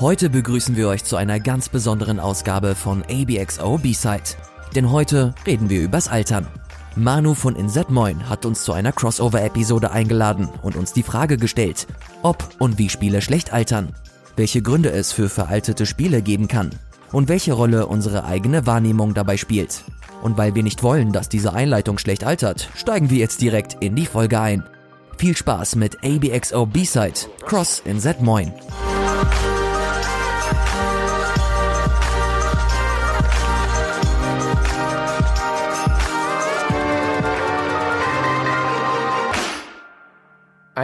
Heute begrüßen wir euch zu einer ganz besonderen Ausgabe von ABXO B-Side. Denn heute reden wir übers Altern. Manu von Inset Moin hat uns zu einer Crossover-Episode eingeladen und uns die Frage gestellt, ob und wie Spiele schlecht altern, welche Gründe es für veraltete Spiele geben kann und welche Rolle unsere eigene Wahrnehmung dabei spielt. Und weil wir nicht wollen, dass diese Einleitung schlecht altert, steigen wir jetzt direkt in die Folge ein. Viel Spaß mit ABXO B-Side, Cross in Z Moin.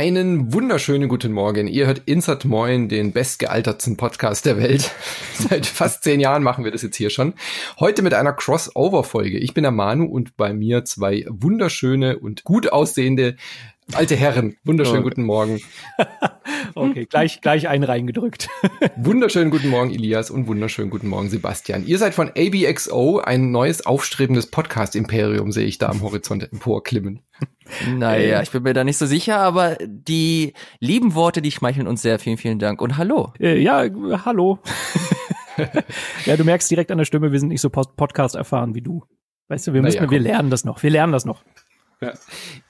Einen wunderschönen guten Morgen. Ihr hört Insert Moin, den bestgealterten Podcast der Welt. Seit fast zehn Jahren machen wir das jetzt hier schon. Heute mit einer Crossover-Folge. Ich bin der Manu und bei mir zwei wunderschöne und gut aussehende alte Herren. Wunderschönen oh. guten Morgen. okay, gleich, gleich einen reingedrückt. wunderschönen guten Morgen, Elias, und wunderschönen guten Morgen, Sebastian. Ihr seid von ABXO, ein neues aufstrebendes Podcast-Imperium, sehe ich da am Horizont emporklimmen. Naja, ich bin mir da nicht so sicher, aber die lieben Worte, die schmeicheln uns sehr. Vielen, vielen Dank und hallo. Äh, ja, hallo. ja, du merkst direkt an der Stimme, wir sind nicht so Podcast erfahren wie du. Weißt du, wir müssen, naja, wir lernen das noch. Wir lernen das noch. Ja.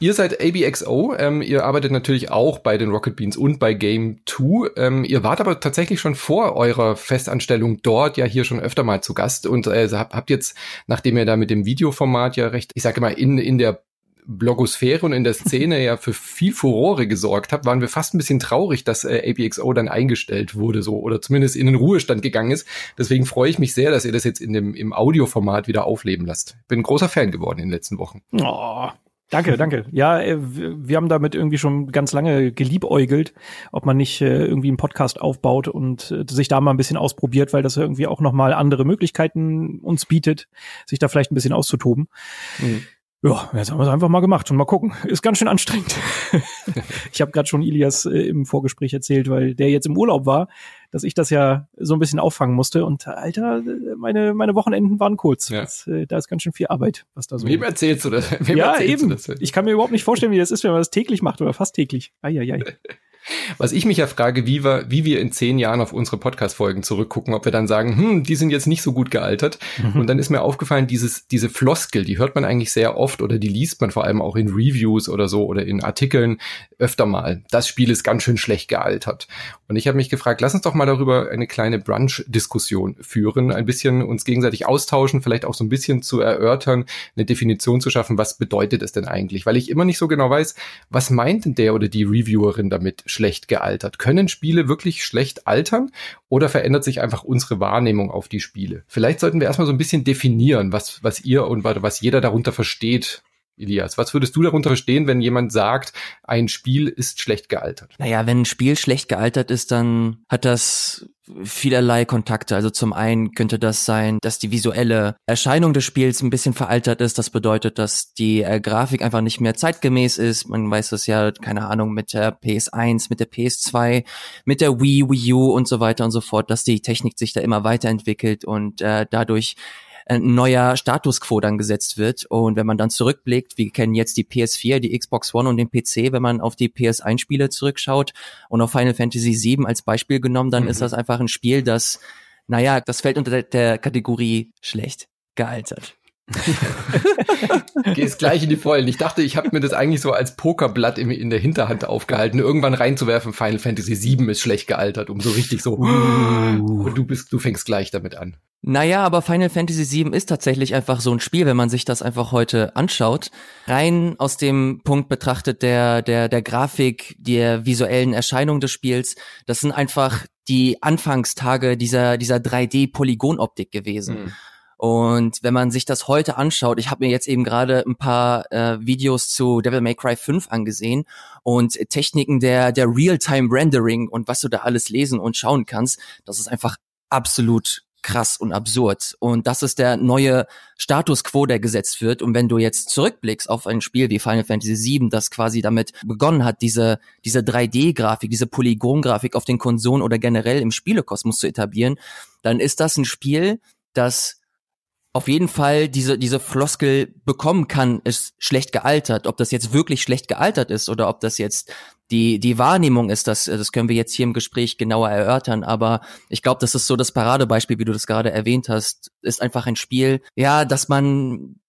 Ihr seid ABXO, ähm, ihr arbeitet natürlich auch bei den Rocket Beans und bei Game 2. Ähm, ihr wart aber tatsächlich schon vor eurer Festanstellung dort ja hier schon öfter mal zu Gast und äh, habt jetzt, nachdem ihr da mit dem Videoformat ja recht, ich sage mal, in, in der Blogosphäre und in der Szene ja für viel Furore gesorgt habt, waren wir fast ein bisschen traurig, dass äh, APXO dann eingestellt wurde so oder zumindest in den Ruhestand gegangen ist. Deswegen freue ich mich sehr, dass ihr das jetzt in dem im Audioformat wieder aufleben lasst. Bin ein großer Fan geworden in den letzten Wochen. Oh, Danke, danke. Ja, äh, wir haben damit irgendwie schon ganz lange geliebäugelt, ob man nicht äh, irgendwie einen Podcast aufbaut und äh, sich da mal ein bisschen ausprobiert, weil das irgendwie auch nochmal andere Möglichkeiten uns bietet, sich da vielleicht ein bisschen auszutoben. Mhm. Ja, jetzt haben wir es einfach mal gemacht und mal gucken. Ist ganz schön anstrengend. ich habe gerade schon Ilias äh, im Vorgespräch erzählt, weil der jetzt im Urlaub war, dass ich das ja so ein bisschen auffangen musste. Und Alter, meine, meine Wochenenden waren kurz. Ja. Das, äh, da ist ganz schön viel Arbeit, was da so. Wem erzählst du das? Wem ja, eben. Das? Ich kann mir überhaupt nicht vorstellen, wie das ist, wenn man das täglich macht oder fast täglich. Eieiei. Was ich mich ja frage, wie wir, wie wir in zehn Jahren auf unsere Podcast-Folgen zurückgucken, ob wir dann sagen, hm, die sind jetzt nicht so gut gealtert. Mhm. Und dann ist mir aufgefallen, dieses, diese Floskel, die hört man eigentlich sehr oft oder die liest man vor allem auch in Reviews oder so oder in Artikeln öfter mal. Das Spiel ist ganz schön schlecht gealtert. Und ich habe mich gefragt, lass uns doch mal darüber eine kleine Brunch-Diskussion führen, ein bisschen uns gegenseitig austauschen, vielleicht auch so ein bisschen zu erörtern, eine Definition zu schaffen, was bedeutet es denn eigentlich? Weil ich immer nicht so genau weiß, was meint denn der oder die Reviewerin damit schlecht gealtert? Können Spiele wirklich schlecht altern oder verändert sich einfach unsere Wahrnehmung auf die Spiele? Vielleicht sollten wir erstmal so ein bisschen definieren, was, was ihr und was jeder darunter versteht, Elias, was würdest du darunter verstehen, wenn jemand sagt, ein Spiel ist schlecht gealtert? Naja, wenn ein Spiel schlecht gealtert ist, dann hat das vielerlei Kontakte. Also zum einen könnte das sein, dass die visuelle Erscheinung des Spiels ein bisschen veraltert ist. Das bedeutet, dass die äh, Grafik einfach nicht mehr zeitgemäß ist. Man weiß das ja, keine Ahnung, mit der PS1, mit der PS2, mit der Wii, Wii U und so weiter und so fort, dass die Technik sich da immer weiterentwickelt und äh, dadurch ein neuer Status quo dann gesetzt wird. Und wenn man dann zurückblickt, wir kennen jetzt die PS4, die Xbox One und den PC, wenn man auf die PS1-Spiele zurückschaut und auf Final Fantasy VII als Beispiel genommen, dann mhm. ist das einfach ein Spiel, das, naja, das fällt unter der Kategorie schlecht gealtert. Gehst gleich in die Vollen. Ich dachte, ich habe mir das eigentlich so als Pokerblatt in, in, der Hinterhand aufgehalten, irgendwann reinzuwerfen. Final Fantasy VII ist schlecht gealtert, um so richtig so. Uh. Und du bist, du fängst gleich damit an. Naja, aber Final Fantasy VII ist tatsächlich einfach so ein Spiel, wenn man sich das einfach heute anschaut. Rein aus dem Punkt betrachtet der, der, der Grafik, der visuellen Erscheinung des Spiels. Das sind einfach die Anfangstage dieser, dieser 3D-Polygonoptik gewesen. Mhm. Und wenn man sich das heute anschaut, ich habe mir jetzt eben gerade ein paar äh, Videos zu Devil May Cry 5 angesehen und Techniken der, der Real-Time-Rendering und was du da alles lesen und schauen kannst, das ist einfach absolut krass und absurd. Und das ist der neue Status quo, der gesetzt wird. Und wenn du jetzt zurückblickst auf ein Spiel wie Final Fantasy VII, das quasi damit begonnen hat, diese, diese 3D-Grafik, diese Polygon-Grafik auf den Konsolen oder generell im Spielekosmos zu etablieren, dann ist das ein Spiel, das auf jeden Fall diese, diese Floskel bekommen kann, ist schlecht gealtert. Ob das jetzt wirklich schlecht gealtert ist oder ob das jetzt die, die Wahrnehmung ist, das, das können wir jetzt hier im Gespräch genauer erörtern, aber ich glaube, das ist so das Paradebeispiel, wie du das gerade erwähnt hast, ist einfach ein Spiel, ja, dass man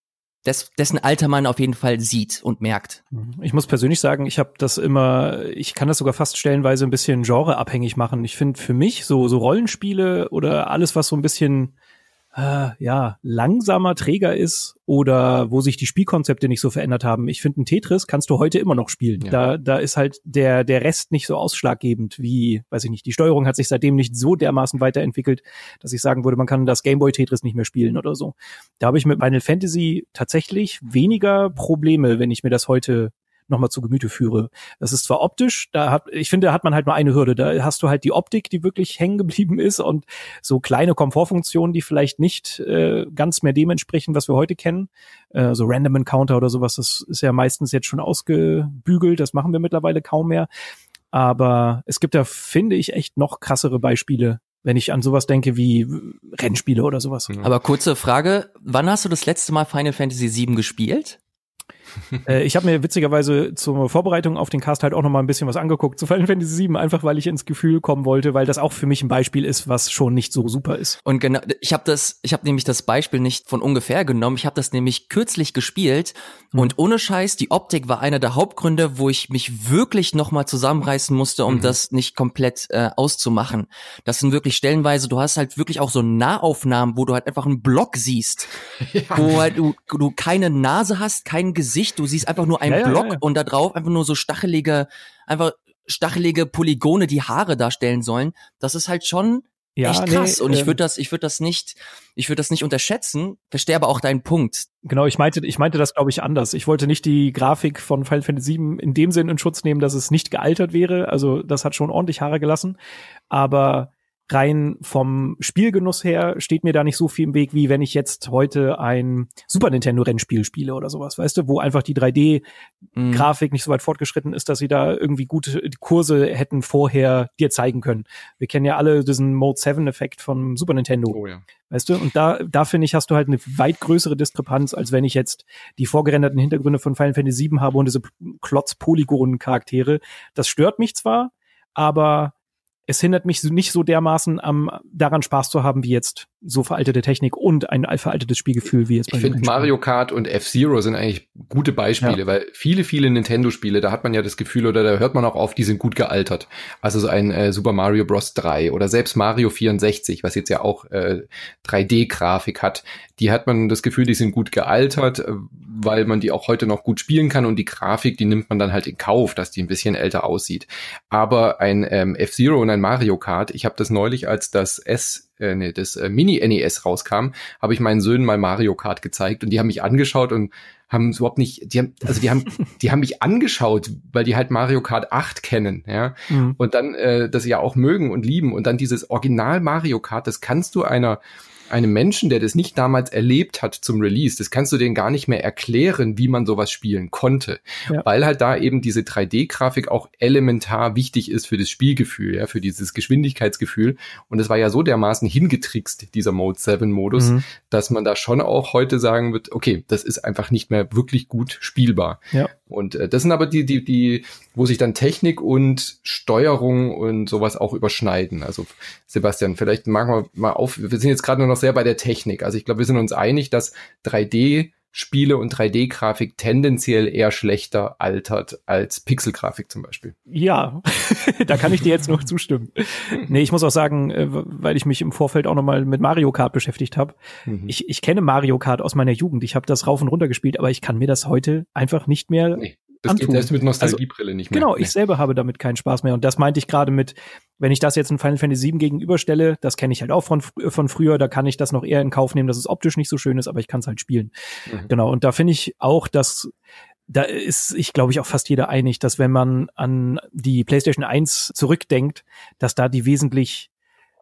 des, dessen Alter man auf jeden Fall sieht und merkt. Mhm. Ich muss persönlich sagen, ich habe das immer, ich kann das sogar fast stellenweise ein bisschen genreabhängig machen. Ich finde für mich so so Rollenspiele oder alles, was so ein bisschen äh, ja, langsamer Träger ist oder wo sich die Spielkonzepte nicht so verändert haben. Ich finde, ein Tetris kannst du heute immer noch spielen. Ja. Da, da ist halt der, der Rest nicht so ausschlaggebend wie, weiß ich nicht, die Steuerung hat sich seitdem nicht so dermaßen weiterentwickelt, dass ich sagen würde, man kann das Gameboy Tetris nicht mehr spielen oder so. Da habe ich mit Final Fantasy tatsächlich weniger Probleme, wenn ich mir das heute nochmal zu Gemüte führe. Das ist zwar optisch, da hat, ich finde, da hat man halt nur eine Hürde. Da hast du halt die Optik, die wirklich hängen geblieben ist und so kleine Komfortfunktionen, die vielleicht nicht äh, ganz mehr dementsprechend, was wir heute kennen. Äh, so Random Encounter oder sowas, das ist ja meistens jetzt schon ausgebügelt. Das machen wir mittlerweile kaum mehr. Aber es gibt da, finde ich, echt noch krassere Beispiele, wenn ich an sowas denke wie Rennspiele oder sowas. Aber kurze Frage, wann hast du das letzte Mal Final Fantasy VII gespielt? Äh, ich habe mir witzigerweise zur Vorbereitung auf den Cast halt auch noch mal ein bisschen was angeguckt zu Final Fantasy 7, einfach weil ich ins Gefühl kommen wollte, weil das auch für mich ein Beispiel ist, was schon nicht so super ist. Und genau, ich habe das, ich habe nämlich das Beispiel nicht von ungefähr genommen. Ich habe das nämlich kürzlich gespielt mhm. und ohne Scheiß, die Optik war einer der Hauptgründe, wo ich mich wirklich noch mal zusammenreißen musste, um mhm. das nicht komplett äh, auszumachen. Das sind wirklich stellenweise, du hast halt wirklich auch so Nahaufnahmen, wo du halt einfach einen Block siehst, ja. wo halt du, du keine Nase hast, kein Gesicht Gesicht, du siehst einfach nur einen ja, Block ja, ja. und da drauf einfach nur so stachelige, einfach stachelige Polygone, die Haare darstellen sollen. Das ist halt schon ja, echt krass. Nee, und ich ähm, würde das, ich würde das nicht, ich würde das nicht unterschätzen. Verstehe aber auch deinen Punkt. Genau, ich meinte, ich meinte das, glaube ich, anders. Ich wollte nicht die Grafik von Final Fantasy VII in dem Sinn in Schutz nehmen, dass es nicht gealtert wäre. Also das hat schon ordentlich Haare gelassen. Aber rein vom Spielgenuss her steht mir da nicht so viel im Weg, wie wenn ich jetzt heute ein Super Nintendo Rennspiel spiele oder sowas, weißt du, wo einfach die 3D-Grafik mhm. nicht so weit fortgeschritten ist, dass sie da irgendwie gute Kurse hätten vorher dir zeigen können. Wir kennen ja alle diesen Mode 7 Effekt von Super Nintendo. Oh ja. Weißt du, und da, da finde ich, hast du halt eine weit größere Diskrepanz, als wenn ich jetzt die vorgerenderten Hintergründe von Final Fantasy 7 habe und diese Klotz-Polygonen-Charaktere. Das stört mich zwar, aber es hindert mich nicht so dermaßen am daran Spaß zu haben wie jetzt so veraltete Technik und ein veraltetes Spielgefühl wie jetzt bei Ich finde Mario Kart und F-Zero sind eigentlich gute Beispiele, ja. weil viele, viele Nintendo-Spiele, da hat man ja das Gefühl oder da hört man auch auf, die sind gut gealtert. Also so ein äh, Super Mario Bros. 3 oder selbst Mario 64, was jetzt ja auch äh, 3D-Grafik hat, die hat man das Gefühl, die sind gut gealtert, äh, weil man die auch heute noch gut spielen kann und die Grafik, die nimmt man dann halt in Kauf, dass die ein bisschen älter aussieht. Aber ein ähm, F-Zero und ein Mario Kart, ich habe das neulich als das S äh, nee, das äh, Mini-NES rauskam, habe ich meinen Söhnen mal Mario Kart gezeigt und die haben mich angeschaut und haben überhaupt nicht, die haben, also die haben, die haben mich angeschaut, weil die halt Mario Kart 8 kennen, ja, mhm. und dann äh, das ja auch mögen und lieben und dann dieses Original Mario Kart, das kannst du einer einem Menschen, der das nicht damals erlebt hat zum Release, das kannst du denen gar nicht mehr erklären, wie man sowas spielen konnte, ja. weil halt da eben diese 3D-Grafik auch elementar wichtig ist für das Spielgefühl, ja, für dieses Geschwindigkeitsgefühl. Und es war ja so dermaßen hingetrickst, dieser Mode 7 Modus, mhm. dass man da schon auch heute sagen wird, okay, das ist einfach nicht mehr wirklich gut spielbar. Ja. Und äh, das sind aber die, die, die, wo sich dann Technik und Steuerung und sowas auch überschneiden. Also Sebastian, vielleicht machen wir mal auf. Wir sind jetzt gerade nur noch sehr bei der Technik. Also ich glaube, wir sind uns einig, dass 3D Spiele und 3D-Grafik tendenziell eher schlechter altert als Pixel-Grafik zum Beispiel. Ja, da kann ich dir jetzt noch zustimmen. Nee, ich muss auch sagen, äh, weil ich mich im Vorfeld auch nochmal mit Mario Kart beschäftigt habe. Mhm. Ich, ich kenne Mario Kart aus meiner Jugend. Ich habe das rauf und runter gespielt, aber ich kann mir das heute einfach nicht mehr nee. Das antun. geht selbst mit Nostalgiebrille also, nicht mehr. Genau, ich selber habe damit keinen Spaß mehr. Und das meinte ich gerade mit, wenn ich das jetzt in Final Fantasy VII gegenüberstelle, das kenne ich halt auch von, von früher, da kann ich das noch eher in Kauf nehmen, dass es optisch nicht so schön ist, aber ich kann es halt spielen. Mhm. Genau, und da finde ich auch, dass da ist sich, glaube ich, auch fast jeder einig, dass wenn man an die PlayStation 1 zurückdenkt, dass da die wesentlich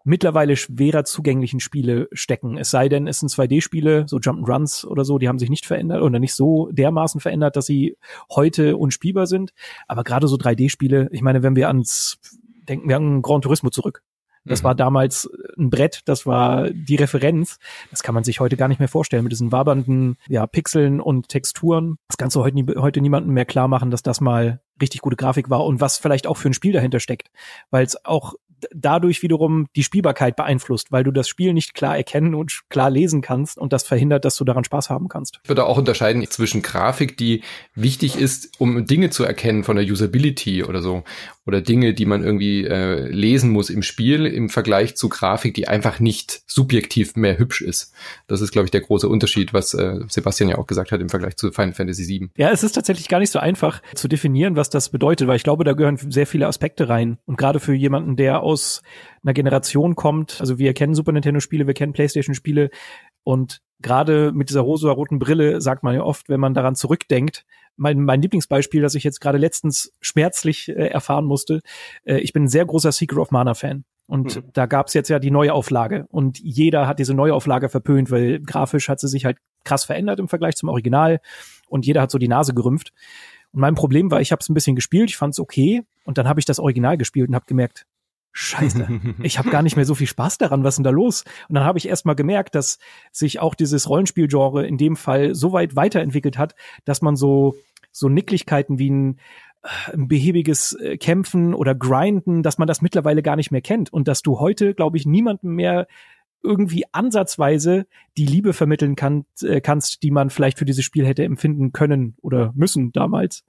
mittlerweile schwerer zugänglichen Spiele stecken. Es sei denn, es sind 2D-Spiele, so Jump'n'Runs oder so, die haben sich nicht verändert oder nicht so dermaßen verändert, dass sie heute unspielbar sind. Aber gerade so 3D-Spiele, ich meine, wenn wir ans, denken wir an Gran Turismo zurück. Das mhm. war damals ein Brett, das war die Referenz. Das kann man sich heute gar nicht mehr vorstellen mit diesen wabernden ja, Pixeln und Texturen. Das kannst du heute, heute niemandem mehr klar machen, dass das mal richtig gute Grafik war und was vielleicht auch für ein Spiel dahinter steckt, weil es auch dadurch wiederum die Spielbarkeit beeinflusst, weil du das Spiel nicht klar erkennen und klar lesen kannst und das verhindert, dass du daran Spaß haben kannst. Ich würde auch unterscheiden zwischen Grafik, die wichtig ist, um Dinge zu erkennen von der Usability oder so, oder Dinge, die man irgendwie äh, lesen muss im Spiel, im Vergleich zu Grafik, die einfach nicht subjektiv mehr hübsch ist. Das ist, glaube ich, der große Unterschied, was äh, Sebastian ja auch gesagt hat im Vergleich zu Final Fantasy VII. Ja, es ist tatsächlich gar nicht so einfach zu definieren, was das bedeutet, weil ich glaube, da gehören sehr viele Aspekte rein. Und gerade für jemanden, der aus einer Generation kommt. Also wir kennen Super Nintendo Spiele, wir kennen PlayStation Spiele und gerade mit dieser rosa-roten Brille sagt man ja oft, wenn man daran zurückdenkt, mein, mein Lieblingsbeispiel, das ich jetzt gerade letztens schmerzlich äh, erfahren musste, äh, ich bin ein sehr großer Secret of Mana Fan. Und mhm. da gab's jetzt ja die Neuauflage. Und jeder hat diese Neuauflage verpönt, weil grafisch hat sie sich halt krass verändert im Vergleich zum Original. Und jeder hat so die Nase gerümpft. Und mein Problem war, ich habe es ein bisschen gespielt, ich fand es okay. Und dann habe ich das Original gespielt und habe gemerkt, Scheiße, ich habe gar nicht mehr so viel Spaß daran, was ist denn da los? Und dann habe ich erst mal gemerkt, dass sich auch dieses Rollenspielgenre in dem Fall so weit weiterentwickelt hat, dass man so so Nicklichkeiten wie ein, äh, ein behäbiges äh, Kämpfen oder Grinden, dass man das mittlerweile gar nicht mehr kennt und dass du heute, glaube ich, niemandem mehr irgendwie ansatzweise die Liebe vermitteln kann, äh, kannst, die man vielleicht für dieses Spiel hätte empfinden können oder müssen damals.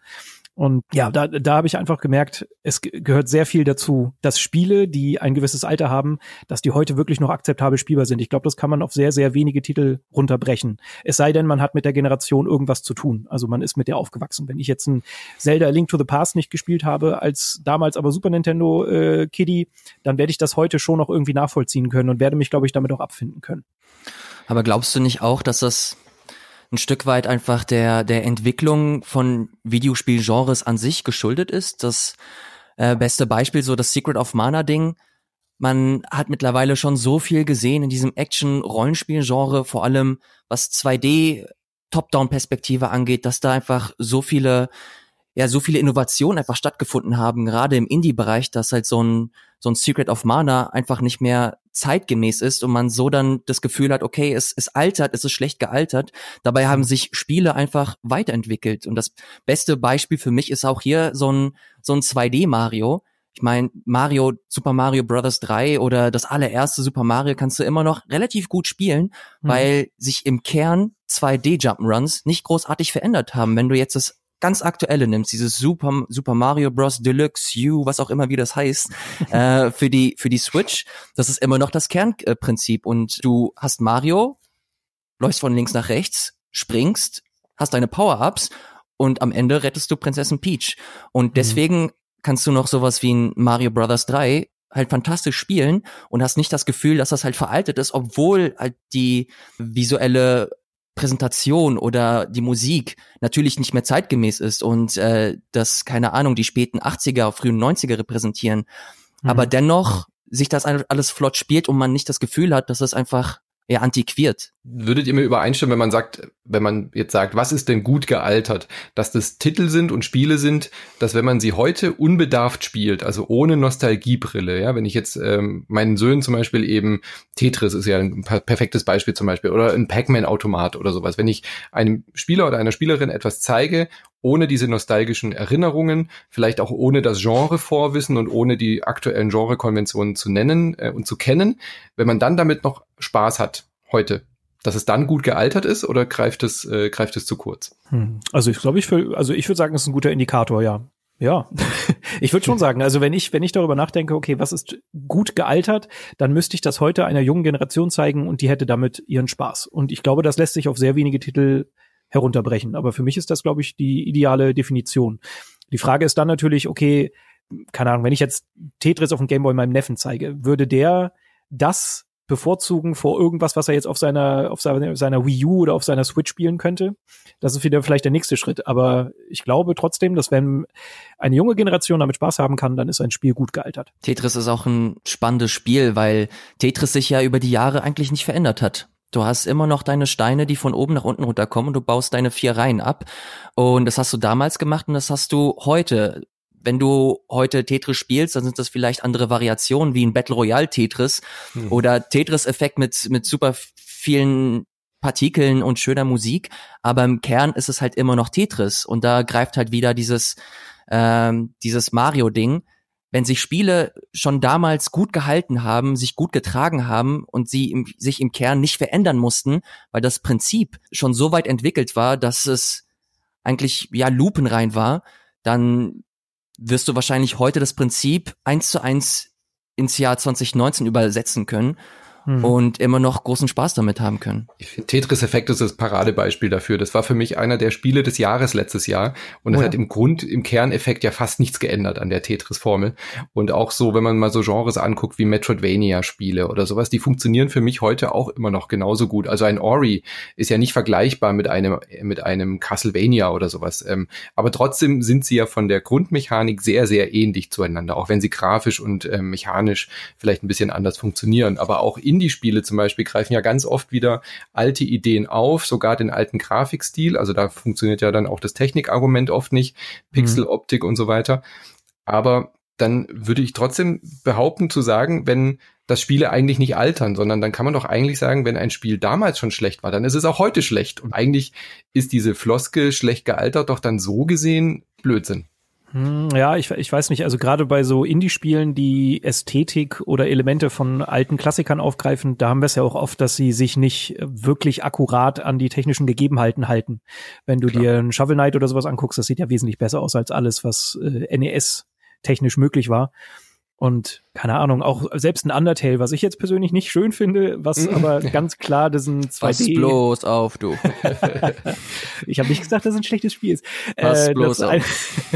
Und ja, da, da habe ich einfach gemerkt, es gehört sehr viel dazu, dass Spiele, die ein gewisses Alter haben, dass die heute wirklich noch akzeptabel spielbar sind. Ich glaube, das kann man auf sehr, sehr wenige Titel runterbrechen. Es sei denn, man hat mit der Generation irgendwas zu tun. Also man ist mit der aufgewachsen. Wenn ich jetzt ein Zelda Link to the Past nicht gespielt habe, als damals aber Super Nintendo äh, Kiddie, dann werde ich das heute schon noch irgendwie nachvollziehen können und werde mich, glaube ich, damit auch abfinden können. Aber glaubst du nicht auch, dass das ein Stück weit einfach der, der Entwicklung von Videospielgenres an sich geschuldet ist. Das äh, beste Beispiel, so das Secret of Mana Ding. Man hat mittlerweile schon so viel gesehen in diesem Action-Rollenspiel-Genre, vor allem was 2D Top-Down-Perspektive angeht, dass da einfach so viele ja so viele Innovationen einfach stattgefunden haben, gerade im Indie-Bereich, dass halt so ein so ein Secret of Mana einfach nicht mehr zeitgemäß ist und man so dann das Gefühl hat, okay, es, es altert, es ist schlecht gealtert. Dabei haben sich Spiele einfach weiterentwickelt. Und das beste Beispiel für mich ist auch hier so ein, so ein 2D Mario. Ich meine, Mario, Super Mario Bros. 3 oder das allererste Super Mario kannst du immer noch relativ gut spielen, mhm. weil sich im Kern 2D Jump'n'Runs nicht großartig verändert haben. Wenn du jetzt das ganz aktuelle nimmst, dieses Super, Super Mario Bros. Deluxe U, was auch immer wie das heißt, äh, für die für die Switch, das ist immer noch das Kernprinzip. Und du hast Mario, läufst von links nach rechts, springst, hast deine Power-Ups und am Ende rettest du Prinzessin Peach. Und mhm. deswegen mhm. kannst du noch sowas wie ein Mario Brothers 3 halt fantastisch spielen und hast nicht das Gefühl, dass das halt veraltet ist, obwohl halt die visuelle Präsentation oder die Musik natürlich nicht mehr zeitgemäß ist und äh, das, keine Ahnung, die späten 80er, frühen 90er repräsentieren. Mhm. Aber dennoch sich das alles flott spielt und man nicht das Gefühl hat, dass es einfach eher antiquiert. Würdet ihr mir übereinstimmen, wenn man sagt, wenn man jetzt sagt, was ist denn gut gealtert, dass das Titel sind und Spiele sind, dass wenn man sie heute unbedarft spielt, also ohne Nostalgiebrille, ja, wenn ich jetzt ähm, meinen Söhnen zum Beispiel eben Tetris ist ja ein perfektes Beispiel zum Beispiel oder ein Pac-Man-Automat oder sowas, wenn ich einem Spieler oder einer Spielerin etwas zeige ohne diese nostalgischen Erinnerungen, vielleicht auch ohne das Genre-Vorwissen und ohne die aktuellen Genre-Konventionen zu nennen äh, und zu kennen, wenn man dann damit noch Spaß hat heute, dass es dann gut gealtert ist oder greift es, äh, greift es zu kurz? Hm. Also ich glaube, ich für, also ich würde sagen, das ist ein guter Indikator, ja. Ja, ich würde schon sagen, also wenn ich, wenn ich darüber nachdenke, okay, was ist gut gealtert, dann müsste ich das heute einer jungen Generation zeigen und die hätte damit ihren Spaß. Und ich glaube, das lässt sich auf sehr wenige Titel herunterbrechen. Aber für mich ist das, glaube ich, die ideale Definition. Die Frage ist dann natürlich, okay, keine Ahnung, wenn ich jetzt Tetris auf dem Gameboy meinem Neffen zeige, würde der das bevorzugen vor irgendwas, was er jetzt auf seiner, auf seiner, Wii U oder auf seiner Switch spielen könnte. Das ist wieder vielleicht der nächste Schritt. Aber ich glaube trotzdem, dass wenn eine junge Generation damit Spaß haben kann, dann ist ein Spiel gut gealtert. Tetris ist auch ein spannendes Spiel, weil Tetris sich ja über die Jahre eigentlich nicht verändert hat. Du hast immer noch deine Steine, die von oben nach unten runterkommen und du baust deine vier Reihen ab. Und das hast du damals gemacht und das hast du heute wenn du heute Tetris spielst, dann sind das vielleicht andere Variationen wie ein Battle Royale Tetris hm. oder Tetris-Effekt mit, mit super vielen Partikeln und schöner Musik, aber im Kern ist es halt immer noch Tetris und da greift halt wieder dieses, ähm, dieses Mario-Ding. Wenn sich Spiele schon damals gut gehalten haben, sich gut getragen haben und sie im, sich im Kern nicht verändern mussten, weil das Prinzip schon so weit entwickelt war, dass es eigentlich ja lupenrein war, dann wirst du wahrscheinlich heute das Prinzip eins zu eins ins Jahr 2019 übersetzen können hm. und immer noch großen Spaß damit haben können. Ich finde, Tetris Effekt ist das Paradebeispiel dafür. Das war für mich einer der Spiele des Jahres letztes Jahr und es oh ja. hat im Grund, im Kerneffekt ja fast nichts geändert an der Tetris-Formel. Und auch so, wenn man mal so Genres anguckt wie Metroidvania-Spiele oder sowas, die funktionieren für mich heute auch immer noch genauso gut. Also ein Ori ist ja nicht vergleichbar mit einem, mit einem Castlevania oder sowas. Ähm, aber trotzdem sind sie ja von der Grundmechanik sehr, sehr ähnlich zueinander, auch wenn sie grafisch und äh, mechanisch vielleicht ein bisschen anders funktionieren. Aber auch Indie-Spiele zum Beispiel greifen ja ganz oft wieder alte Ideen auf, sogar den alten Grafikstil. Also da funktioniert ja dann auch das Technikargument oft nicht, Pixeloptik mhm. und so weiter. Aber dann würde ich trotzdem behaupten zu sagen, wenn das Spiele eigentlich nicht altern, sondern dann kann man doch eigentlich sagen, wenn ein Spiel damals schon schlecht war, dann ist es auch heute schlecht. Und eigentlich ist diese Floske schlecht gealtert doch dann so gesehen Blödsinn. Hm, ja, ich, ich weiß nicht, also gerade bei so Indie-Spielen, die Ästhetik oder Elemente von alten Klassikern aufgreifen, da haben wir es ja auch oft, dass sie sich nicht wirklich akkurat an die technischen Gegebenheiten halten. Wenn du Klar. dir ein Shovel Knight oder sowas anguckst, das sieht ja wesentlich besser aus als alles, was äh, NES technisch möglich war. Und keine Ahnung, auch selbst ein Undertale, was ich jetzt persönlich nicht schön finde, was aber ganz klar diesen 2D. Pass bloß auf, du. ich habe nicht gesagt, dass es ein schlechtes Spiel ist. Pass äh, bloß auf.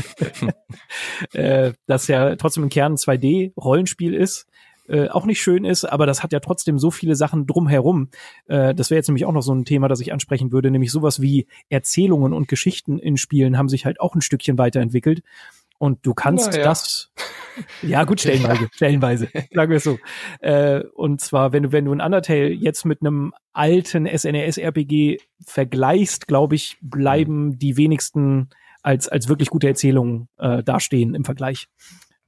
äh, das ja trotzdem im Kern ein 2D-Rollenspiel ist. Äh, auch nicht schön ist, aber das hat ja trotzdem so viele Sachen drumherum. Äh, das wäre jetzt nämlich auch noch so ein Thema, das ich ansprechen würde, nämlich sowas wie Erzählungen und Geschichten in Spielen haben sich halt auch ein Stückchen weiterentwickelt. Und du kannst ja. das, ja gut, stellenweise, stellenweise, sagen wir es so. Äh, und zwar, wenn du, wenn du ein Undertale jetzt mit einem alten SNES-RPG vergleichst, glaube ich, bleiben mhm. die wenigsten als, als wirklich gute Erzählungen äh, dastehen im Vergleich.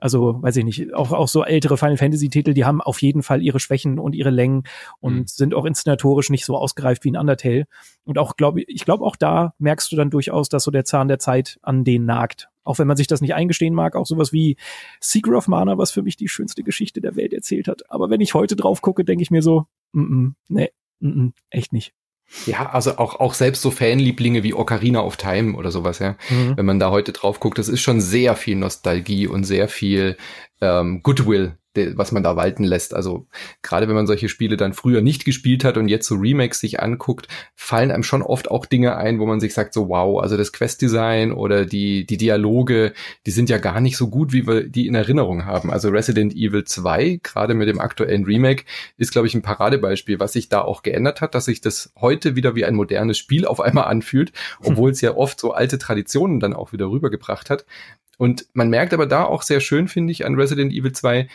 Also, weiß ich nicht, auch, auch so ältere Final Fantasy Titel, die haben auf jeden Fall ihre Schwächen und ihre Längen und mhm. sind auch inszenatorisch nicht so ausgereift wie ein Undertale. Und auch, glaube ich, glaube auch da merkst du dann durchaus, dass so der Zahn der Zeit an denen nagt. Auch wenn man sich das nicht eingestehen mag, auch sowas wie Secret of Mana, was für mich die schönste Geschichte der Welt erzählt hat. Aber wenn ich heute drauf gucke, denke ich mir so, mm -mm, nee, mm echt nicht. Ja, also auch, auch selbst so Fanlieblinge wie Ocarina of Time oder sowas, ja. Mhm. Wenn man da heute drauf guckt, das ist schon sehr viel Nostalgie und sehr viel ähm, Goodwill was man da walten lässt. Also gerade wenn man solche Spiele dann früher nicht gespielt hat und jetzt so Remakes sich anguckt, fallen einem schon oft auch Dinge ein, wo man sich sagt so wow, also das Questdesign oder die die Dialoge, die sind ja gar nicht so gut, wie wir die in Erinnerung haben. Also Resident Evil 2, gerade mit dem aktuellen Remake, ist glaube ich ein Paradebeispiel, was sich da auch geändert hat, dass sich das heute wieder wie ein modernes Spiel auf einmal anfühlt, obwohl es ja oft so alte Traditionen dann auch wieder rübergebracht hat. Und man merkt aber da auch sehr schön, finde ich, an Resident Evil 2,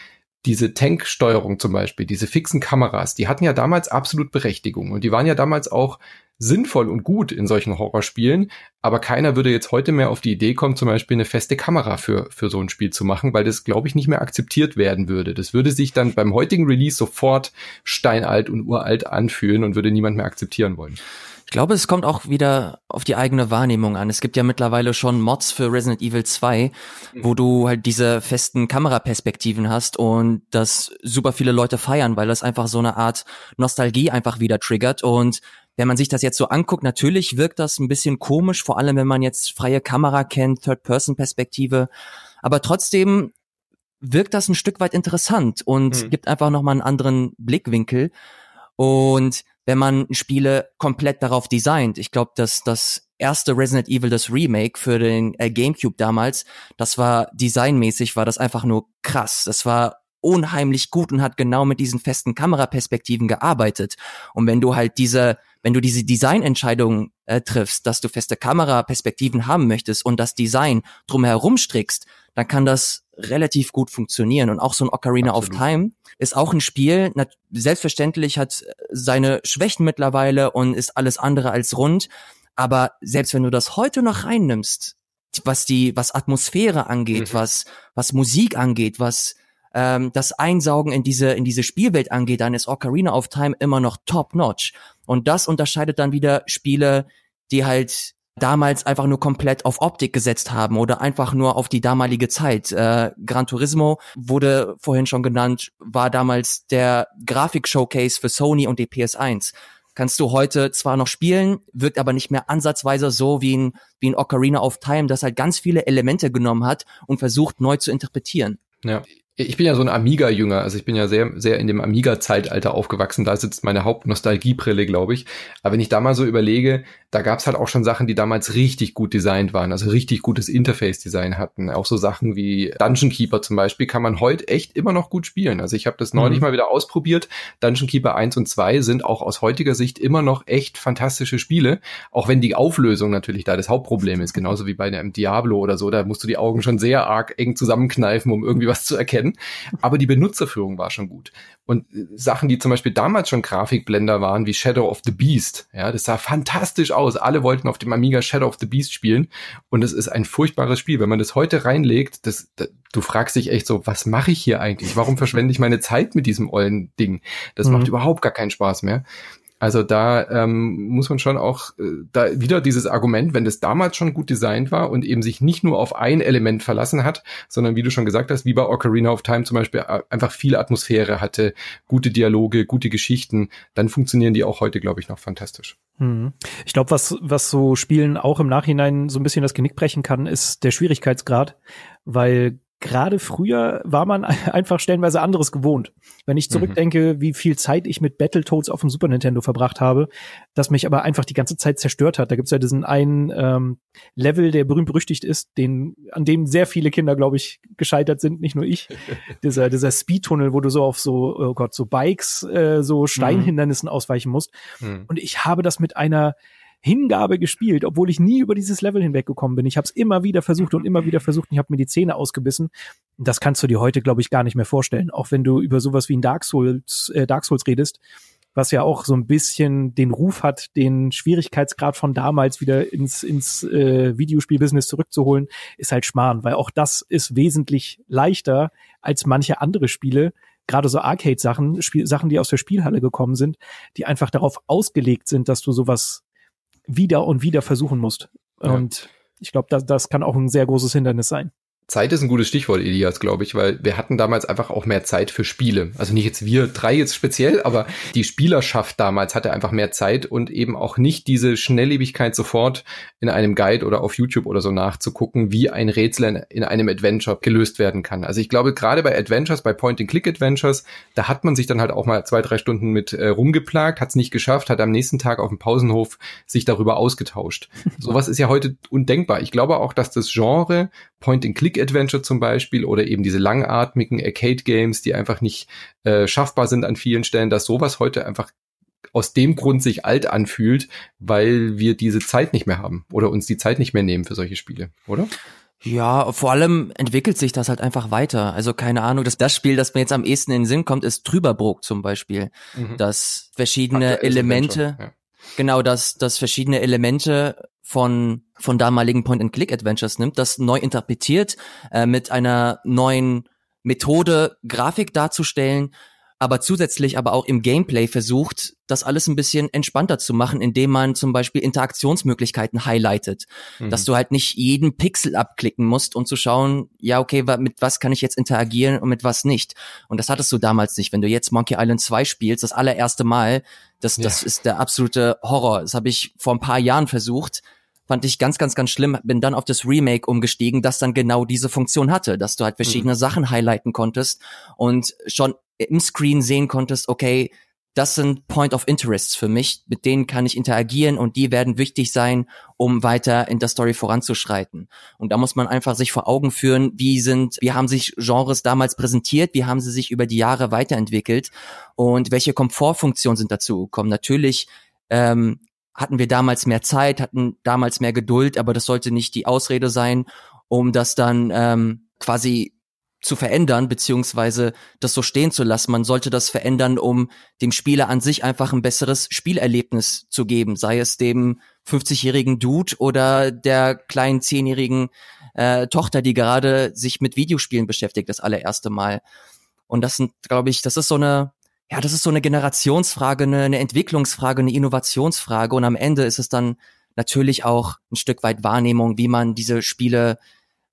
diese Tanksteuerung zum Beispiel, diese fixen Kameras, die hatten ja damals absolut Berechtigung und die waren ja damals auch sinnvoll und gut in solchen Horrorspielen, aber keiner würde jetzt heute mehr auf die Idee kommen, zum Beispiel eine feste Kamera für, für so ein Spiel zu machen, weil das, glaube ich, nicht mehr akzeptiert werden würde. Das würde sich dann beim heutigen Release sofort steinalt und uralt anfühlen und würde niemand mehr akzeptieren wollen. Ich glaube, es kommt auch wieder auf die eigene Wahrnehmung an. Es gibt ja mittlerweile schon Mods für Resident Evil 2, mhm. wo du halt diese festen Kameraperspektiven hast und das super viele Leute feiern, weil das einfach so eine Art Nostalgie einfach wieder triggert und wenn man sich das jetzt so anguckt, natürlich wirkt das ein bisschen komisch, vor allem wenn man jetzt freie Kamera kennt, Third-Person-Perspektive. Aber trotzdem wirkt das ein Stück weit interessant und mhm. gibt einfach nochmal einen anderen Blickwinkel. Und wenn man Spiele komplett darauf designt. Ich glaube, dass das erste Resident Evil, das Remake für den äh, GameCube damals, das war designmäßig, war das einfach nur krass. Das war unheimlich gut und hat genau mit diesen festen Kameraperspektiven gearbeitet. Und wenn du halt diese, wenn du diese Designentscheidung äh, triffst, dass du feste Kameraperspektiven haben möchtest und das Design drumherum strickst, dann kann das relativ gut funktionieren. Und auch so ein Ocarina Absolut. of Time ist auch ein Spiel, selbstverständlich hat seine Schwächen mittlerweile und ist alles andere als rund. Aber selbst wenn du das heute noch reinnimmst, was die, was Atmosphäre angeht, mhm. was, was Musik angeht, was ähm, das Einsaugen in diese, in diese Spielwelt angeht, dann ist Ocarina of Time immer noch top notch. Und das unterscheidet dann wieder Spiele, die halt damals einfach nur komplett auf Optik gesetzt haben oder einfach nur auf die damalige Zeit. Äh, Gran Turismo wurde vorhin schon genannt, war damals der Grafik-Showcase für Sony und die PS1. Kannst du heute zwar noch spielen, wirkt aber nicht mehr ansatzweise so wie ein, wie ein Ocarina of Time, das halt ganz viele Elemente genommen hat und versucht neu zu interpretieren. Ja, ich bin ja so ein Amiga-Jünger, also ich bin ja sehr, sehr in dem Amiga-Zeitalter aufgewachsen. Da sitzt meine Hauptnostalgiebrille, glaube ich. Aber wenn ich da mal so überlege, da gab's halt auch schon Sachen, die damals richtig gut designt waren, also richtig gutes Interface-Design hatten. Auch so Sachen wie Dungeon Keeper zum Beispiel kann man heute echt immer noch gut spielen. Also ich habe das neulich mhm. mal wieder ausprobiert. Dungeon Keeper 1 und 2 sind auch aus heutiger Sicht immer noch echt fantastische Spiele, auch wenn die Auflösung natürlich da das Hauptproblem ist. Genauso wie bei einem Diablo oder so. Da musst du die Augen schon sehr arg eng zusammenkneifen, um irgendwie was zu erkennen Aber die Benutzerführung war schon gut. Und äh, Sachen, die zum Beispiel damals schon Grafikblender waren, wie Shadow of the Beast, ja, das sah fantastisch aus. Alle wollten auf dem Amiga Shadow of the Beast spielen. Und es ist ein furchtbares Spiel. Wenn man das heute reinlegt, das, das du fragst dich echt so, was mache ich hier eigentlich? Warum verschwende ich meine Zeit mit diesem ollen Ding? Das mhm. macht überhaupt gar keinen Spaß mehr. Also da ähm, muss man schon auch äh, da wieder dieses Argument, wenn das damals schon gut designt war und eben sich nicht nur auf ein Element verlassen hat, sondern wie du schon gesagt hast, wie bei Ocarina of Time zum Beispiel äh, einfach viel Atmosphäre hatte, gute Dialoge, gute Geschichten, dann funktionieren die auch heute, glaube ich, noch fantastisch. Hm. Ich glaube, was, was so Spielen auch im Nachhinein so ein bisschen das Genick brechen kann, ist der Schwierigkeitsgrad, weil gerade früher war man einfach stellenweise anderes gewohnt. Wenn ich zurückdenke, mhm. wie viel Zeit ich mit Battletoads auf dem Super Nintendo verbracht habe, das mich aber einfach die ganze Zeit zerstört hat. Da gibt's ja diesen einen ähm, Level, der berühmt berüchtigt ist, den, an dem sehr viele Kinder, glaube ich, gescheitert sind, nicht nur ich. dieser, dieser Speedtunnel, wo du so auf so, oh Gott, so Bikes, äh, so Steinhindernissen mhm. ausweichen musst. Mhm. Und ich habe das mit einer Hingabe gespielt, obwohl ich nie über dieses Level hinweggekommen bin. Ich habe es immer wieder versucht und immer wieder versucht und ich habe mir die Zähne ausgebissen. Das kannst du dir heute, glaube ich, gar nicht mehr vorstellen. Auch wenn du über sowas wie ein Dark Souls, äh, Dark Souls redest, was ja auch so ein bisschen den Ruf hat, den Schwierigkeitsgrad von damals wieder ins, ins äh, Videospielbusiness zurückzuholen, ist halt Schmarrn, weil auch das ist wesentlich leichter als manche andere Spiele, gerade so Arcade-Sachen, Sachen, die aus der Spielhalle gekommen sind, die einfach darauf ausgelegt sind, dass du sowas wieder und wieder versuchen musst. Ja. Und ich glaube, das, das kann auch ein sehr großes Hindernis sein. Zeit ist ein gutes Stichwort, Elias, glaube ich, weil wir hatten damals einfach auch mehr Zeit für Spiele. Also nicht jetzt wir drei jetzt speziell, aber die Spielerschaft damals hatte einfach mehr Zeit und eben auch nicht diese Schnelllebigkeit sofort in einem Guide oder auf YouTube oder so nachzugucken, wie ein Rätsel in einem Adventure gelöst werden kann. Also ich glaube, gerade bei Adventures, bei Point-and-Click-Adventures, da hat man sich dann halt auch mal zwei, drei Stunden mit äh, rumgeplagt, hat es nicht geschafft, hat am nächsten Tag auf dem Pausenhof sich darüber ausgetauscht. Sowas ist ja heute undenkbar. Ich glaube auch, dass das Genre Point-and-Click-Adventure zum Beispiel oder eben diese langatmigen Arcade-Games, die einfach nicht äh, schaffbar sind an vielen Stellen, dass sowas heute einfach aus dem Grund sich alt anfühlt, weil wir diese Zeit nicht mehr haben oder uns die Zeit nicht mehr nehmen für solche Spiele, oder? Ja, vor allem entwickelt sich das halt einfach weiter. Also keine Ahnung, dass das Spiel, das mir jetzt am ehesten in den Sinn kommt, ist Trüberbrook zum Beispiel. Mhm. Dass verschiedene Elemente, ja. genau, dass, dass verschiedene Elemente von, von damaligen Point-and-Click-Adventures nimmt, das neu interpretiert, äh, mit einer neuen Methode Grafik darzustellen, aber zusätzlich aber auch im Gameplay versucht, das alles ein bisschen entspannter zu machen, indem man zum Beispiel Interaktionsmöglichkeiten highlightet, mhm. dass du halt nicht jeden Pixel abklicken musst und zu schauen, ja, okay, mit was kann ich jetzt interagieren und mit was nicht. Und das hattest du damals nicht. Wenn du jetzt Monkey Island 2 spielst, das allererste Mal, das, ja. das ist der absolute Horror. Das habe ich vor ein paar Jahren versucht, fand ich ganz, ganz, ganz schlimm. Bin dann auf das Remake umgestiegen, das dann genau diese Funktion hatte, dass du halt verschiedene mhm. Sachen highlighten konntest und schon im Screen sehen konntest, okay, das sind Point of Interests für mich, mit denen kann ich interagieren und die werden wichtig sein, um weiter in der Story voranzuschreiten. Und da muss man einfach sich vor Augen führen, wie sind, wie haben sich Genres damals präsentiert, wie haben sie sich über die Jahre weiterentwickelt und welche Komfortfunktionen sind dazu gekommen. Natürlich ähm, hatten wir damals mehr Zeit, hatten damals mehr Geduld, aber das sollte nicht die Ausrede sein, um das dann ähm, quasi zu verändern, beziehungsweise das so stehen zu lassen. Man sollte das verändern, um dem Spieler an sich einfach ein besseres Spielerlebnis zu geben, sei es dem 50-jährigen Dude oder der kleinen 10-jährigen äh, Tochter, die gerade sich mit Videospielen beschäftigt, das allererste Mal. Und das sind, glaube ich, das ist so eine, ja, das ist so eine Generationsfrage, eine, eine Entwicklungsfrage, eine Innovationsfrage. Und am Ende ist es dann natürlich auch ein Stück weit Wahrnehmung, wie man diese Spiele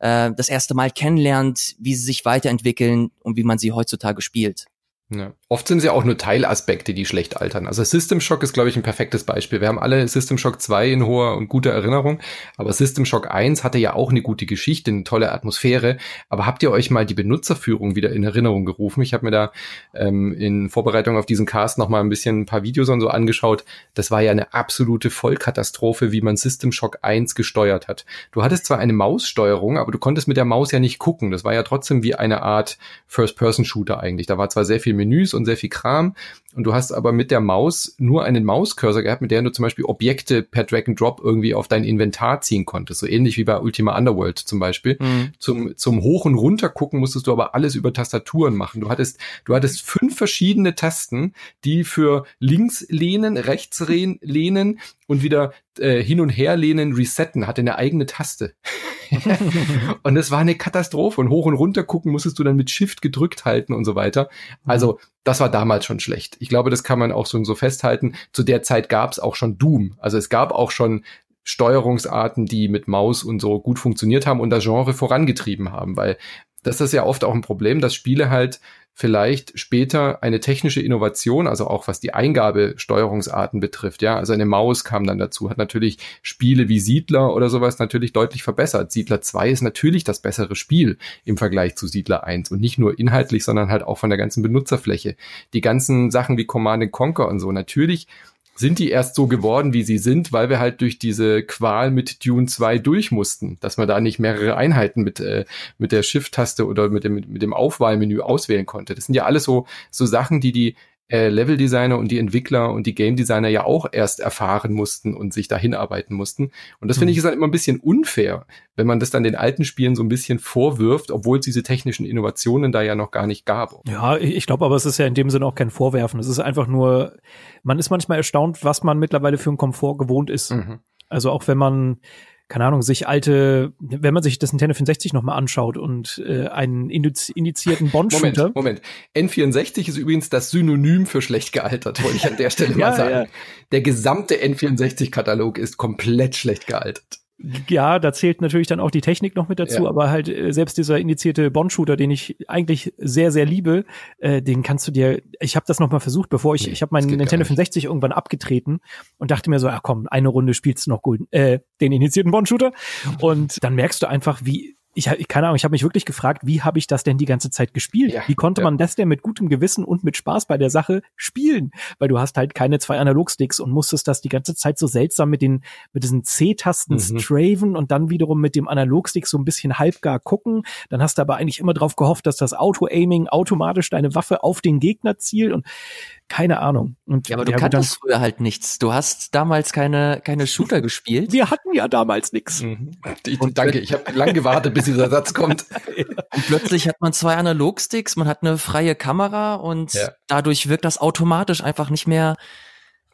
äh, das erste Mal kennenlernt, wie sie sich weiterentwickeln und wie man sie heutzutage spielt. Ja. Oft sind ja auch nur Teilaspekte, die schlecht altern. Also System Shock ist, glaube ich, ein perfektes Beispiel. Wir haben alle System Shock 2 in hoher und guter Erinnerung, aber System Shock 1 hatte ja auch eine gute Geschichte, eine tolle Atmosphäre. Aber habt ihr euch mal die Benutzerführung wieder in Erinnerung gerufen? Ich habe mir da ähm, in Vorbereitung auf diesen Cast noch mal ein bisschen ein paar Videos und so angeschaut. Das war ja eine absolute Vollkatastrophe, wie man System Shock 1 gesteuert hat. Du hattest zwar eine Maussteuerung, aber du konntest mit der Maus ja nicht gucken. Das war ja trotzdem wie eine Art First-Person-Shooter eigentlich. Da war zwar sehr viel Menüs und sehr viel Kram. Und du hast aber mit der Maus nur einen Mauscursor gehabt, mit der du zum Beispiel Objekte per Drag and Drop irgendwie auf dein Inventar ziehen konntest. So ähnlich wie bei Ultima Underworld zum Beispiel. Mhm. Zum, zum Hoch- und Runter gucken musstest du aber alles über Tastaturen machen. Du hattest, du hattest fünf verschiedene Tasten, die für links lehnen, rechts lehnen und wieder äh, hin und her lehnen, resetten, hatte eine eigene Taste. und es war eine Katastrophe. Und hoch und runter gucken musstest du dann mit Shift gedrückt halten und so weiter. Also das war damals schon schlecht. Ich glaube, das kann man auch so, so festhalten. Zu der Zeit gab es auch schon Doom. Also es gab auch schon Steuerungsarten, die mit Maus und so gut funktioniert haben und das Genre vorangetrieben haben, weil das ist ja oft auch ein Problem, dass Spiele halt vielleicht später eine technische Innovation, also auch was die Eingabesteuerungsarten betrifft, ja, also eine Maus kam dann dazu, hat natürlich Spiele wie Siedler oder sowas natürlich deutlich verbessert. Siedler 2 ist natürlich das bessere Spiel im Vergleich zu Siedler 1 und nicht nur inhaltlich, sondern halt auch von der ganzen Benutzerfläche. Die ganzen Sachen wie Command Conquer und so, natürlich sind die erst so geworden, wie sie sind, weil wir halt durch diese Qual mit Dune 2 durch mussten, dass man da nicht mehrere Einheiten mit, äh, mit der Shift-Taste oder mit dem, mit dem Aufwahlmenü auswählen konnte. Das sind ja alles so, so Sachen, die die äh, Level-Designer und die Entwickler und die Game-Designer ja auch erst erfahren mussten und sich dahin arbeiten mussten. Und das finde ich mhm. ist dann immer ein bisschen unfair, wenn man das dann den alten Spielen so ein bisschen vorwirft, obwohl es diese technischen Innovationen da ja noch gar nicht gab. Ja, ich glaube aber, es ist ja in dem Sinne auch kein Vorwerfen. Es ist einfach nur, man ist manchmal erstaunt, was man mittlerweile für einen Komfort gewohnt ist. Mhm. Also auch wenn man keine Ahnung, sich alte, wenn man sich das Nintendo 64 nochmal anschaut und äh, einen indizierten Bond-Shooter. Moment, Moment. N64 ist übrigens das Synonym für schlecht gealtert, wollte ich an der Stelle ja, mal sagen. Ja. Der gesamte N64-Katalog ist komplett schlecht gealtert. Ja, da zählt natürlich dann auch die Technik noch mit dazu, ja. aber halt äh, selbst dieser indizierte Bond-Shooter, den ich eigentlich sehr, sehr liebe, äh, den kannst du dir, ich habe das nochmal versucht, bevor ich, nee, ich habe meinen Nintendo 65 irgendwann abgetreten und dachte mir so, ja komm, eine Runde spielst du noch gut, äh, den indizierten Bond-Shooter. Und dann merkst du einfach, wie ich, keine Ahnung, ich habe mich wirklich gefragt, wie habe ich das denn die ganze Zeit gespielt? Ja, wie konnte ja. man das denn mit gutem Gewissen und mit Spaß bei der Sache spielen? Weil du hast halt keine zwei Analogsticks und musstest das die ganze Zeit so seltsam mit den mit diesen C-Tasten mhm. straven und dann wiederum mit dem Analogstick so ein bisschen halbgar gucken. Dann hast du aber eigentlich immer drauf gehofft, dass das Auto-Aiming automatisch deine Waffe auf den Gegner zielt und keine Ahnung. Und, ja, aber du ja, kanntest dann, früher halt nichts. Du hast damals keine, keine Shooter gespielt. Wir hatten ja damals nichts. Mhm. Und danke, ich habe lange gewartet, bis dieser Satz kommt. Und plötzlich hat man zwei Analogsticks, man hat eine freie Kamera und ja. dadurch wirkt das automatisch einfach nicht mehr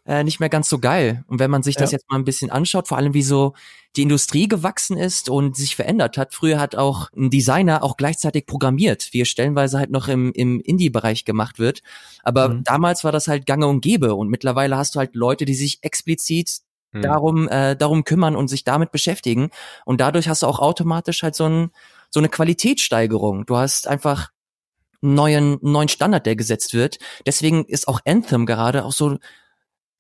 äh, nicht mehr ganz so geil. Und wenn man sich das ja. jetzt mal ein bisschen anschaut, vor allem wie so die Industrie gewachsen ist und sich verändert hat. Früher hat auch ein Designer auch gleichzeitig programmiert, wie es stellenweise halt noch im, im Indie-Bereich gemacht wird. Aber mhm. damals war das halt gange und gäbe und mittlerweile hast du halt Leute, die sich explizit mhm. darum, äh, darum kümmern und sich damit beschäftigen. Und dadurch hast du auch automatisch halt so, ein, so eine Qualitätssteigerung. Du hast einfach einen neuen, neuen Standard, der gesetzt wird. Deswegen ist auch Anthem gerade auch so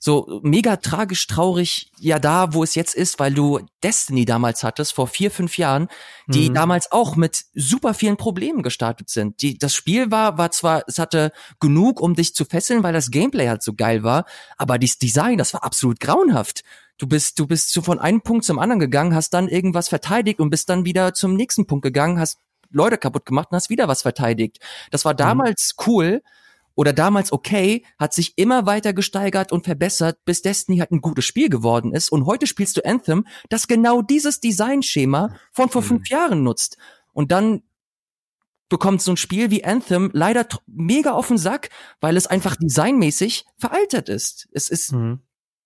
so mega tragisch traurig ja da, wo es jetzt ist, weil du Destiny damals hattest, vor vier, fünf Jahren, die mhm. damals auch mit super vielen Problemen gestartet sind. Die, das Spiel war, war zwar, es hatte genug, um dich zu fesseln, weil das Gameplay halt so geil war, aber das Design, das war absolut grauenhaft. Du bist, du bist so von einem Punkt zum anderen gegangen, hast dann irgendwas verteidigt und bist dann wieder zum nächsten Punkt gegangen, hast Leute kaputt gemacht und hast wieder was verteidigt. Das war mhm. damals mhm. cool, oder damals okay, hat sich immer weiter gesteigert und verbessert, bis Destiny halt ein gutes Spiel geworden ist. Und heute spielst du Anthem, das genau dieses Designschema von vor mhm. fünf Jahren nutzt. Und dann bekommt so ein Spiel wie Anthem leider mega auf den Sack, weil es einfach designmäßig veraltet ist. Es ist, mhm.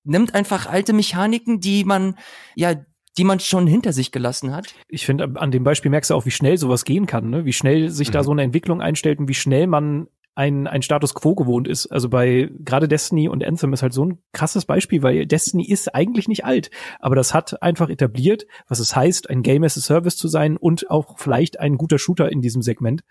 nimmt einfach alte Mechaniken, die man, ja, die man schon hinter sich gelassen hat. Ich finde, an dem Beispiel merkst du auch, wie schnell sowas gehen kann, ne? wie schnell sich mhm. da so eine Entwicklung einstellt und wie schnell man ein, ein Status quo gewohnt ist. Also bei gerade Destiny und Anthem ist halt so ein krasses Beispiel, weil Destiny ist eigentlich nicht alt, aber das hat einfach etabliert, was es heißt, ein Game as a Service zu sein und auch vielleicht ein guter Shooter in diesem Segment.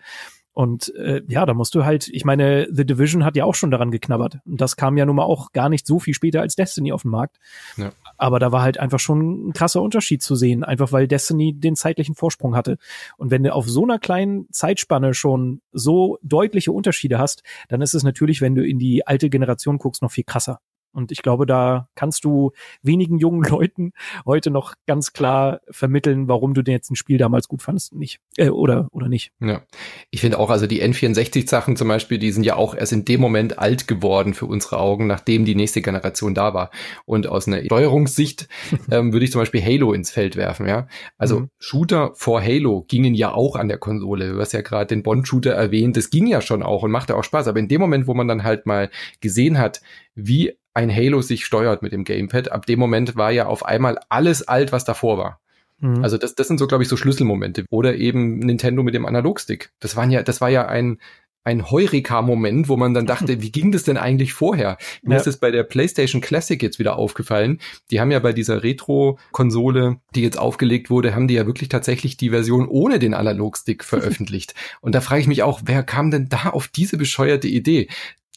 Und äh, ja, da musst du halt, ich meine, The Division hat ja auch schon daran geknabbert. Und das kam ja nun mal auch gar nicht so viel später als Destiny auf den Markt. Ja. Aber da war halt einfach schon ein krasser Unterschied zu sehen, einfach weil Destiny den zeitlichen Vorsprung hatte. Und wenn du auf so einer kleinen Zeitspanne schon so deutliche Unterschiede hast, dann ist es natürlich, wenn du in die alte Generation guckst, noch viel krasser. Und ich glaube, da kannst du wenigen jungen Leuten heute noch ganz klar vermitteln, warum du denn jetzt ein Spiel damals gut fandest nicht. Äh, oder, oder nicht. Ja. Ich finde auch, also die N64-Sachen zum Beispiel, die sind ja auch erst in dem Moment alt geworden für unsere Augen, nachdem die nächste Generation da war. Und aus einer Steuerungssicht ähm, würde ich zum Beispiel Halo ins Feld werfen, ja. Also mhm. Shooter vor Halo gingen ja auch an der Konsole. Du hast ja gerade den Bond-Shooter erwähnt, das ging ja schon auch und machte auch Spaß. Aber in dem Moment, wo man dann halt mal gesehen hat, wie ein Halo sich steuert mit dem Gamepad. Ab dem Moment war ja auf einmal alles alt, was davor war. Mhm. Also das, das sind so, glaube ich, so Schlüsselmomente. Oder eben Nintendo mit dem Analogstick. Das waren ja, das war ja ein, ein Heureka-Moment, wo man dann dachte, wie ging das denn eigentlich vorher? Mir ja. ist es bei der PlayStation Classic jetzt wieder aufgefallen. Die haben ja bei dieser Retro-Konsole, die jetzt aufgelegt wurde, haben die ja wirklich tatsächlich die Version ohne den Analogstick veröffentlicht. Und da frage ich mich auch, wer kam denn da auf diese bescheuerte Idee?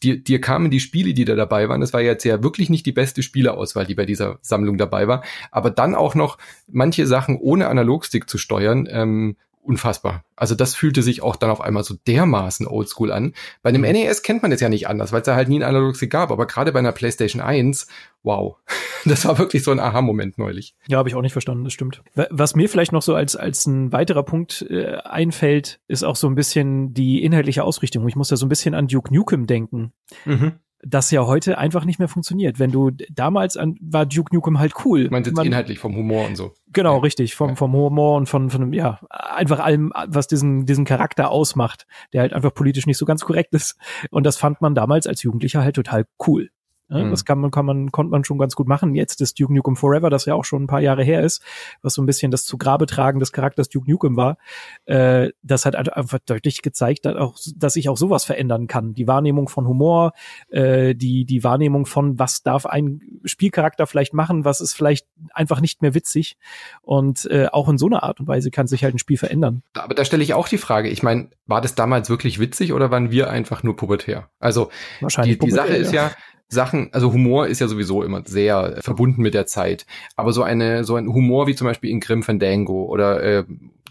Dir, dir kamen die Spiele, die da dabei waren. Das war jetzt ja wirklich nicht die beste Spieleauswahl, die bei dieser Sammlung dabei war. Aber dann auch noch manche Sachen ohne Analogstick zu steuern, ähm, unfassbar. Also das fühlte sich auch dann auf einmal so dermaßen oldschool an. Bei einem mhm. NES kennt man es ja nicht anders, weil es da halt nie ein Analogstick gab. Aber gerade bei einer PlayStation 1, wow. Das war wirklich so ein Aha-Moment neulich. Ja, habe ich auch nicht verstanden, das stimmt. Was mir vielleicht noch so als, als ein weiterer Punkt äh, einfällt, ist auch so ein bisschen die inhaltliche Ausrichtung. Ich muss da so ein bisschen an Duke Nukem denken. Mhm das ja heute einfach nicht mehr funktioniert. Wenn du damals an, war Duke Nukem halt cool. Man jetzt inhaltlich vom Humor und so. Genau, ja. richtig, vom, vom Humor und von, von, ja, einfach allem, was diesen, diesen Charakter ausmacht, der halt einfach politisch nicht so ganz korrekt ist. Und das fand man damals als Jugendlicher halt total cool. Ja, mhm. Das kann man, kann man, konnte man schon ganz gut machen. Jetzt ist Duke Nukem Forever, das ja auch schon ein paar Jahre her ist, was so ein bisschen das zu Grabe tragen des Charakters Duke Nukem war. Äh, das hat einfach deutlich gezeigt, dass, auch, dass sich auch sowas verändern kann. Die Wahrnehmung von Humor, äh, die, die Wahrnehmung von, was darf ein Spielcharakter vielleicht machen, was ist vielleicht einfach nicht mehr witzig. Und äh, auch in so einer Art und Weise kann sich halt ein Spiel verändern. Aber da stelle ich auch die Frage, ich meine, war das damals wirklich witzig oder waren wir einfach nur pubertär? Also Wahrscheinlich die, die Sache ist ja, Sachen, also Humor ist ja sowieso immer sehr verbunden mit der Zeit. Aber so eine, so ein Humor wie zum Beispiel in Grim Fandango oder äh,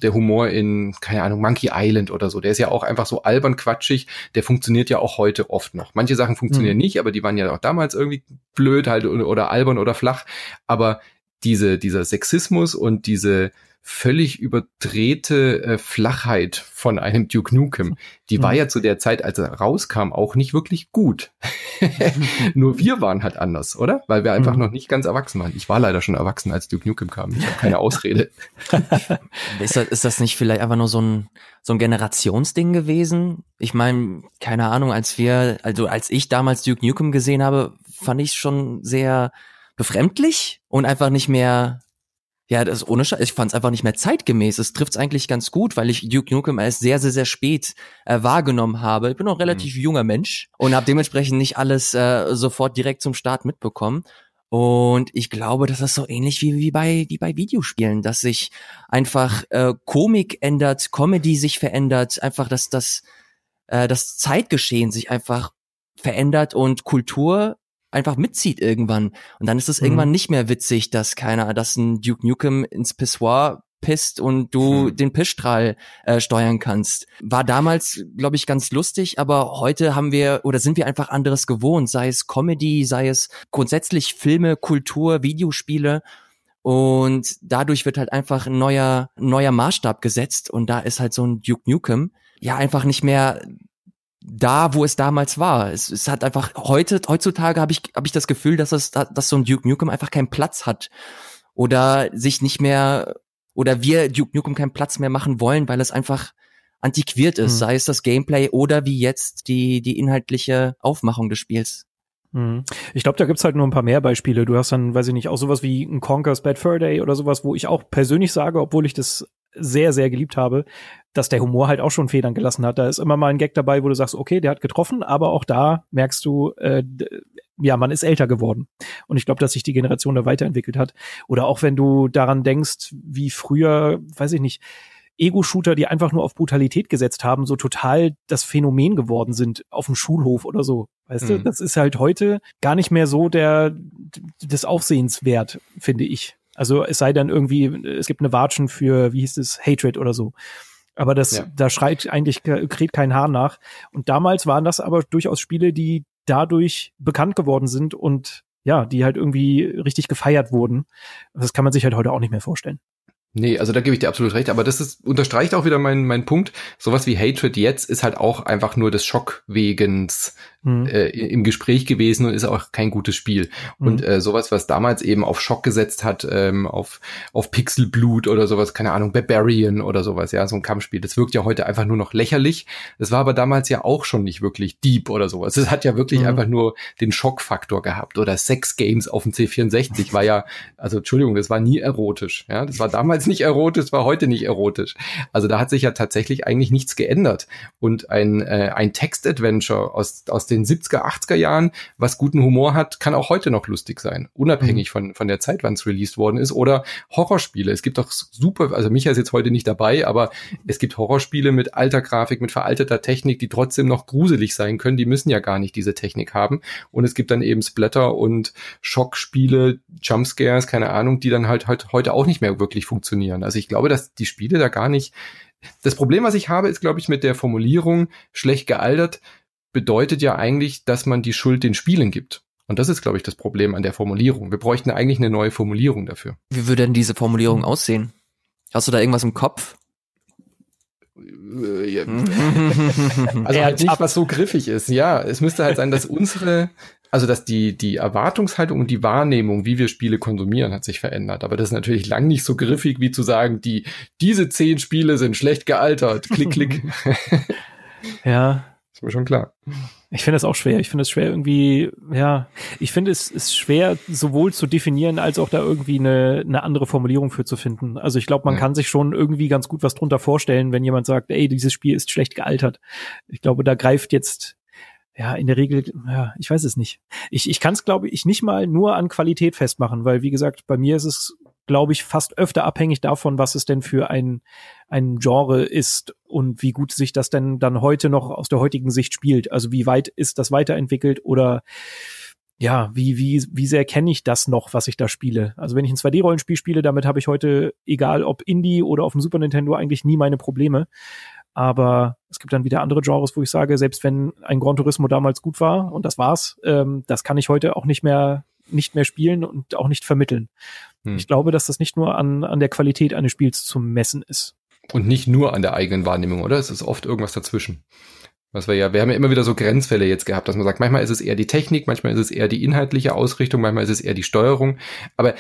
der Humor in, keine Ahnung, Monkey Island oder so, der ist ja auch einfach so albern quatschig, der funktioniert ja auch heute oft noch. Manche Sachen funktionieren mhm. nicht, aber die waren ja auch damals irgendwie blöd halt oder albern oder flach. Aber diese, dieser Sexismus und diese völlig überdrehte äh, Flachheit von einem Duke Nukem, die mhm. war ja zu der Zeit, als er rauskam, auch nicht wirklich gut. Nur wir waren halt anders, oder? Weil wir einfach mhm. noch nicht ganz erwachsen waren. Ich war leider schon erwachsen, als Duke Nukem kam. Ich habe keine Ausrede. ist, das, ist das nicht vielleicht einfach nur so ein, so ein Generationsding gewesen? Ich meine, keine Ahnung, als wir, also als ich damals Duke Nukem gesehen habe, fand ich es schon sehr befremdlich und einfach nicht mehr ja, das ohne Scheiß. Ich fand es einfach nicht mehr zeitgemäß. Es trifft es eigentlich ganz gut, weil ich Duke Nukem erst sehr, sehr, sehr spät äh, wahrgenommen habe. Ich bin noch ein relativ mhm. junger Mensch und habe dementsprechend nicht alles äh, sofort direkt zum Start mitbekommen. Und ich glaube, das ist so ähnlich wie, wie bei wie bei Videospielen, dass sich einfach äh, Komik ändert, Comedy sich verändert, einfach dass das äh, das Zeitgeschehen sich einfach verändert und Kultur einfach mitzieht irgendwann. Und dann ist es mhm. irgendwann nicht mehr witzig, dass keiner, dass ein Duke Nukem ins Pissoir pisst und du hm. den Pissstrahl äh, steuern kannst. War damals, glaube ich, ganz lustig, aber heute haben wir oder sind wir einfach anderes gewohnt, sei es Comedy, sei es grundsätzlich Filme, Kultur, Videospiele. Und dadurch wird halt einfach ein neuer, neuer Maßstab gesetzt und da ist halt so ein Duke Nukem ja einfach nicht mehr da, wo es damals war. Es, es hat einfach heute, heutzutage habe ich, habe ich das Gefühl, dass es, dass so ein Duke Nukem einfach keinen Platz hat oder sich nicht mehr oder wir Duke Nukem keinen Platz mehr machen wollen, weil es einfach antiquiert ist, mhm. sei es das Gameplay oder wie jetzt die, die inhaltliche Aufmachung des Spiels. Mhm. Ich glaube, da gibt's halt nur ein paar mehr Beispiele. Du hast dann, weiß ich nicht, auch sowas wie ein Conker's Bad Fur Day oder sowas, wo ich auch persönlich sage, obwohl ich das sehr, sehr geliebt habe, dass der Humor halt auch schon Federn gelassen hat. Da ist immer mal ein Gag dabei, wo du sagst, okay, der hat getroffen, aber auch da merkst du, äh, ja, man ist älter geworden. Und ich glaube, dass sich die Generation da weiterentwickelt hat. Oder auch wenn du daran denkst, wie früher, weiß ich nicht, Ego-Shooter, die einfach nur auf Brutalität gesetzt haben, so total das Phänomen geworden sind auf dem Schulhof oder so. Weißt mhm. du, das ist halt heute gar nicht mehr so der des Aufsehens wert, finde ich. Also es sei dann irgendwie, es gibt eine Watschen für, wie hieß es, Hatred oder so. Aber das, ja. da schreit eigentlich, kräht kein Haar nach. Und damals waren das aber durchaus Spiele, die dadurch bekannt geworden sind und ja, die halt irgendwie richtig gefeiert wurden. Das kann man sich halt heute auch nicht mehr vorstellen. Nee, also da gebe ich dir absolut recht, aber das ist, unterstreicht auch wieder meinen mein Punkt. Sowas wie Hatred jetzt ist halt auch einfach nur des Schockwegens mhm. äh, im Gespräch gewesen und ist auch kein gutes Spiel. Mhm. Und äh, sowas, was damals eben auf Schock gesetzt hat, ähm, auf, auf Pixelblut oder sowas, keine Ahnung, Barbarian oder sowas, ja, so ein Kampfspiel, das wirkt ja heute einfach nur noch lächerlich. Das war aber damals ja auch schon nicht wirklich deep oder sowas. Es hat ja wirklich mhm. einfach nur den Schockfaktor gehabt. Oder Sex Games auf dem C64 war ja, also Entschuldigung, das war nie erotisch. Ja, das war damals nicht erotisch, war heute nicht erotisch. Also da hat sich ja tatsächlich eigentlich nichts geändert. Und ein, äh, ein Text-Adventure aus, aus den 70er, 80er Jahren, was guten Humor hat, kann auch heute noch lustig sein, unabhängig mhm. von, von der Zeit, wann es released worden ist. Oder Horrorspiele. Es gibt doch super, also Micha ist jetzt heute nicht dabei, aber es gibt Horrorspiele mit alter Grafik, mit veralteter Technik, die trotzdem noch gruselig sein können. Die müssen ja gar nicht diese Technik haben. Und es gibt dann eben Splatter und Schockspiele, Jumpscares, keine Ahnung, die dann halt, halt heute auch nicht mehr wirklich funktionieren. Also ich glaube, dass die Spiele da gar nicht das Problem, was ich habe, ist, glaube ich, mit der Formulierung schlecht gealtert, bedeutet ja eigentlich, dass man die Schuld den Spielen gibt. Und das ist, glaube ich, das Problem an der Formulierung. Wir bräuchten eigentlich eine neue Formulierung dafür. Wie würde denn diese Formulierung aussehen? Hast du da irgendwas im Kopf? Äh, also halt nicht, was so griffig ist. Ja, es müsste halt sein, dass unsere, also dass die, die Erwartungshaltung und die Wahrnehmung, wie wir Spiele konsumieren, hat sich verändert. Aber das ist natürlich lang nicht so griffig, wie zu sagen, die, diese zehn Spiele sind schlecht gealtert. Klick, klick. ja, ist mir schon klar. Ich finde es auch schwer. Ich finde es schwer irgendwie, ja, ich finde es ist schwer sowohl zu definieren als auch da irgendwie eine, eine andere Formulierung für zu finden. Also ich glaube, man ja. kann sich schon irgendwie ganz gut was drunter vorstellen, wenn jemand sagt, ey, dieses Spiel ist schlecht gealtert. Ich glaube, da greift jetzt ja, in der Regel, ja, ich weiß es nicht. Ich, ich kann es, glaube ich, nicht mal nur an Qualität festmachen, weil, wie gesagt, bei mir ist es glaube ich, fast öfter abhängig davon, was es denn für ein, ein Genre ist und wie gut sich das denn dann heute noch aus der heutigen Sicht spielt. Also wie weit ist das weiterentwickelt oder ja, wie, wie, wie sehr kenne ich das noch, was ich da spiele? Also wenn ich ein 2D-Rollenspiel spiele, damit habe ich heute, egal ob Indie oder auf dem Super Nintendo, eigentlich nie meine Probleme. Aber es gibt dann wieder andere Genres, wo ich sage, selbst wenn ein Gran Turismo damals gut war und das war's, ähm, das kann ich heute auch nicht mehr nicht mehr spielen und auch nicht vermitteln. Hm. Ich glaube, dass das nicht nur an, an der Qualität eines Spiels zu messen ist. Und nicht nur an der eigenen Wahrnehmung, oder? Es ist oft irgendwas dazwischen. Was wir ja, wir haben ja immer wieder so Grenzfälle jetzt gehabt, dass man sagt, manchmal ist es eher die Technik, manchmal ist es eher die inhaltliche Ausrichtung, manchmal ist es eher die Steuerung. Aber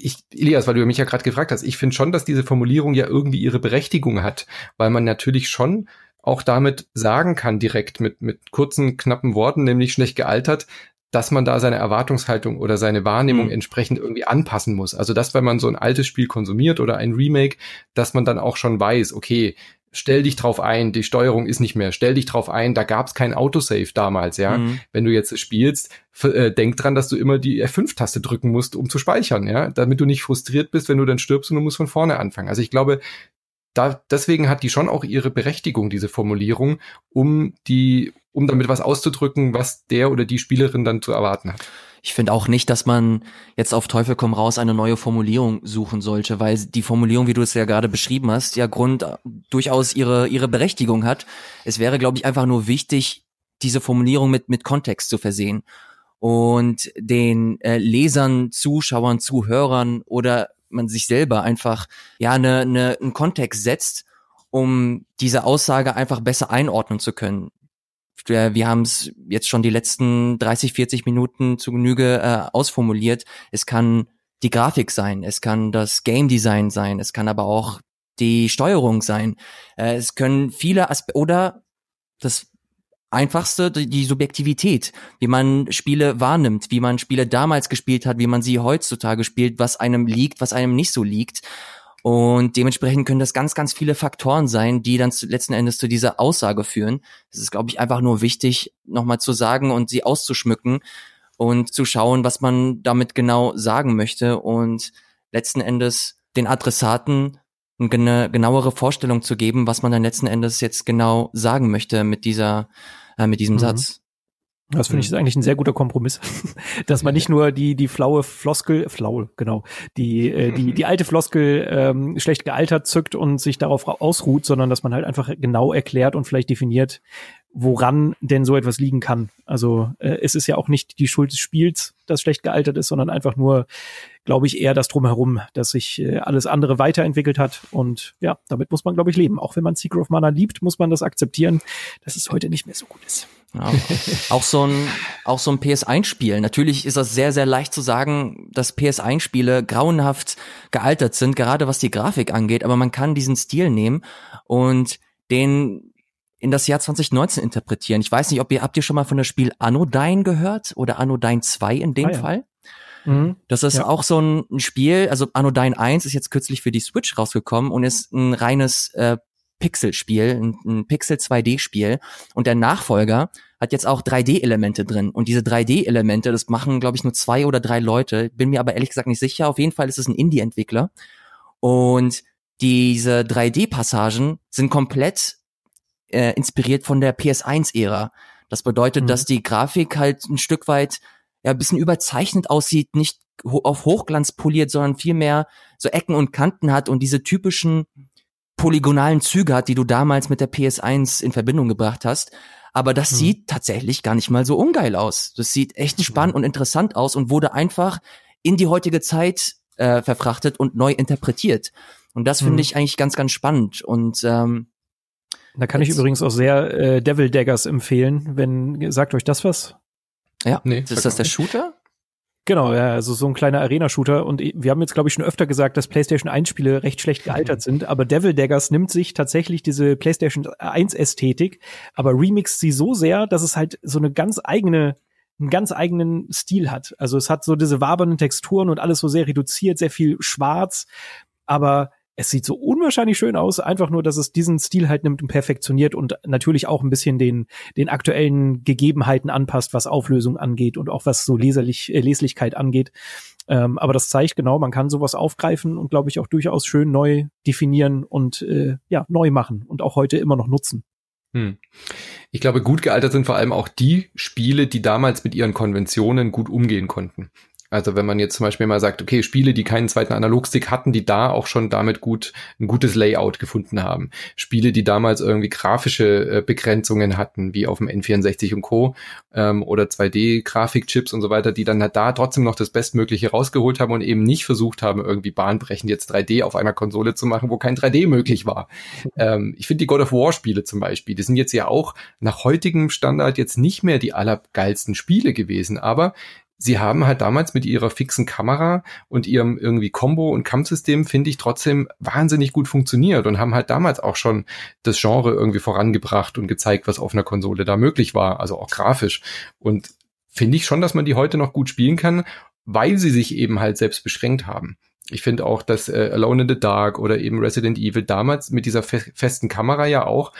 ich, Elias, weil du mich ja gerade gefragt hast, ich finde schon, dass diese Formulierung ja irgendwie ihre Berechtigung hat, weil man natürlich schon auch damit sagen kann, direkt mit, mit kurzen, knappen Worten, nämlich schlecht gealtert, dass man da seine Erwartungshaltung oder seine Wahrnehmung mhm. entsprechend irgendwie anpassen muss. Also dass, wenn man so ein altes Spiel konsumiert oder ein Remake, dass man dann auch schon weiß, okay, stell dich drauf ein, die Steuerung ist nicht mehr, stell dich drauf ein, da gab es kein Autosave damals, ja. Mhm. Wenn du jetzt spielst, äh, denk dran, dass du immer die F5-Taste drücken musst, um zu speichern, ja, damit du nicht frustriert bist, wenn du dann stirbst und du musst von vorne anfangen. Also ich glaube, da, deswegen hat die schon auch ihre Berechtigung, diese Formulierung, um die, um damit was auszudrücken, was der oder die Spielerin dann zu erwarten hat. Ich finde auch nicht, dass man jetzt auf Teufel komm raus eine neue Formulierung suchen sollte, weil die Formulierung, wie du es ja gerade beschrieben hast, ja Grund äh, durchaus ihre ihre Berechtigung hat. Es wäre, glaube ich, einfach nur wichtig, diese Formulierung mit mit Kontext zu versehen und den äh, Lesern, Zuschauern, Zuhörern oder man sich selber einfach ja eine, eine, einen Kontext setzt, um diese Aussage einfach besser einordnen zu können. Wir haben es jetzt schon die letzten 30, 40 Minuten zu Genüge äh, ausformuliert. Es kann die Grafik sein, es kann das Game Design sein, es kann aber auch die Steuerung sein. Äh, es können viele Aspekte oder das einfachste die, Subjektivität, wie man Spiele wahrnimmt, wie man Spiele damals gespielt hat, wie man sie heutzutage spielt, was einem liegt, was einem nicht so liegt. Und dementsprechend können das ganz, ganz viele Faktoren sein, die dann letzten Endes zu dieser Aussage führen. Das ist, glaube ich, einfach nur wichtig, nochmal zu sagen und sie auszuschmücken und zu schauen, was man damit genau sagen möchte und letzten Endes den Adressaten eine genauere Vorstellung zu geben, was man dann letzten Endes jetzt genau sagen möchte mit dieser, äh, mit diesem mhm. Satz. Das finde ich ist eigentlich ein sehr guter Kompromiss, dass man nicht nur die die flaue Floskel, flaue genau, die äh, die die alte Floskel ähm, schlecht gealtert zückt und sich darauf ausruht, sondern dass man halt einfach genau erklärt und vielleicht definiert, woran denn so etwas liegen kann. Also äh, es ist ja auch nicht die Schuld des Spiels, das schlecht gealtert ist, sondern einfach nur, glaube ich, eher das drumherum, dass sich äh, alles andere weiterentwickelt hat. Und ja, damit muss man, glaube ich, leben. Auch wenn man Secret of Mana liebt, muss man das akzeptieren, dass es heute nicht mehr so gut ist. Ja. auch so ein, auch so ein PS1-Spiel. Natürlich ist das sehr, sehr leicht zu sagen, dass PS1-Spiele grauenhaft gealtert sind, gerade was die Grafik angeht, aber man kann diesen Stil nehmen und den in das Jahr 2019 interpretieren. Ich weiß nicht, ob ihr, habt ihr schon mal von dem Spiel Anodyne gehört oder Anodyne 2 in dem ah, ja. Fall? Mhm. Das ist ja. auch so ein Spiel, also Anodyne 1 ist jetzt kürzlich für die Switch rausgekommen und ist ein reines äh, Pixel-Spiel, ein, ein Pixel 2D-Spiel. Und der Nachfolger hat jetzt auch 3D-Elemente drin. Und diese 3D-Elemente, das machen, glaube ich, nur zwei oder drei Leute. Bin mir aber ehrlich gesagt nicht sicher. Auf jeden Fall ist es ein Indie-Entwickler. Und diese 3D-Passagen sind komplett äh, inspiriert von der PS1-Ära. Das bedeutet, mhm. dass die Grafik halt ein Stück weit ja ein bisschen überzeichnet aussieht, nicht ho auf Hochglanz poliert, sondern vielmehr so Ecken und Kanten hat und diese typischen polygonalen Züge hat, die du damals mit der PS1 in Verbindung gebracht hast. Aber das mhm. sieht tatsächlich gar nicht mal so ungeil aus. Das sieht echt mhm. spannend und interessant aus und wurde einfach in die heutige Zeit äh, verfrachtet und neu interpretiert. Und das finde mhm. ich eigentlich ganz, ganz spannend. Und ähm, da kann Jetzt. ich übrigens auch sehr äh, Devil Daggers empfehlen, wenn, sagt euch das was? Ja, nee, ist das der Shooter? Genau, ja, also so ein kleiner Arena-Shooter. Und wir haben jetzt, glaube ich, schon öfter gesagt, dass PlayStation 1-Spiele recht schlecht gealtert sind. Aber Devil Daggers nimmt sich tatsächlich diese PlayStation 1-Ästhetik, aber remixt sie so sehr, dass es halt so eine ganz eigene einen ganz eigenen Stil hat. Also es hat so diese wabernden Texturen und alles so sehr reduziert, sehr viel schwarz, aber es sieht so unwahrscheinlich schön aus, einfach nur, dass es diesen Stil halt nimmt und perfektioniert und natürlich auch ein bisschen den, den aktuellen Gegebenheiten anpasst, was Auflösung angeht und auch was so leserlich, äh, Leslichkeit angeht. Ähm, aber das zeigt genau, man kann sowas aufgreifen und glaube ich auch durchaus schön neu definieren und äh, ja, neu machen und auch heute immer noch nutzen. Hm. Ich glaube, gut gealtert sind vor allem auch die Spiele, die damals mit ihren Konventionen gut umgehen konnten. Also wenn man jetzt zum Beispiel mal sagt, okay, Spiele, die keinen zweiten Analogstick hatten, die da auch schon damit gut ein gutes Layout gefunden haben. Spiele, die damals irgendwie grafische äh, Begrenzungen hatten, wie auf dem N64 und Co. Ähm, oder 2D-Grafikchips und so weiter, die dann halt da trotzdem noch das Bestmögliche rausgeholt haben und eben nicht versucht haben, irgendwie bahnbrechend jetzt 3D auf einer Konsole zu machen, wo kein 3D möglich war. Ähm, ich finde die God of War-Spiele zum Beispiel, die sind jetzt ja auch nach heutigem Standard jetzt nicht mehr die allergeilsten Spiele gewesen, aber sie haben halt damals mit ihrer fixen Kamera und ihrem irgendwie Combo- und Kampfsystem, finde ich, trotzdem wahnsinnig gut funktioniert und haben halt damals auch schon das Genre irgendwie vorangebracht und gezeigt, was auf einer Konsole da möglich war, also auch grafisch. Und finde ich schon, dass man die heute noch gut spielen kann, weil sie sich eben halt selbst beschränkt haben. Ich finde auch, dass äh, Alone in the Dark oder eben Resident Evil damals mit dieser fe festen Kamera ja auch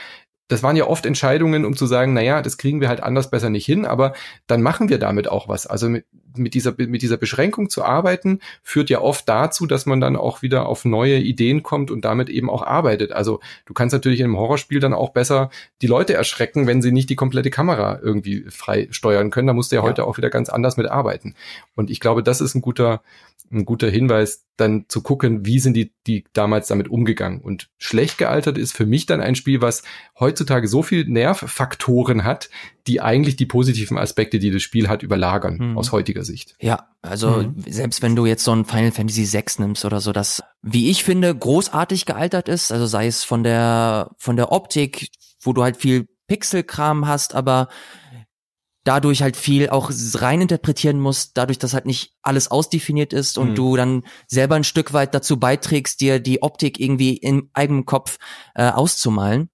das waren ja oft Entscheidungen, um zu sagen, na ja, das kriegen wir halt anders besser nicht hin, aber dann machen wir damit auch was. Also mit, mit dieser, mit dieser Beschränkung zu arbeiten, führt ja oft dazu, dass man dann auch wieder auf neue Ideen kommt und damit eben auch arbeitet. Also du kannst natürlich in einem Horrorspiel dann auch besser die Leute erschrecken, wenn sie nicht die komplette Kamera irgendwie frei steuern können. Da musst du ja, ja. heute auch wieder ganz anders mit arbeiten. Und ich glaube, das ist ein guter, ein guter Hinweis, dann zu gucken, wie sind die, die damals damit umgegangen. Und schlecht gealtert ist für mich dann ein Spiel, was heutzutage so viel Nervfaktoren hat, die eigentlich die positiven Aspekte, die das Spiel hat, überlagern, mhm. aus heutiger Sicht. Ja, also mhm. selbst wenn du jetzt so ein Final Fantasy VI nimmst oder so, das, wie ich finde, großartig gealtert ist, also sei es von der, von der Optik, wo du halt viel Pixelkram hast, aber dadurch halt viel auch reininterpretieren musst, dadurch, dass halt nicht alles ausdefiniert ist und mhm. du dann selber ein Stück weit dazu beiträgst, dir die Optik irgendwie im eigenen Kopf äh, auszumalen.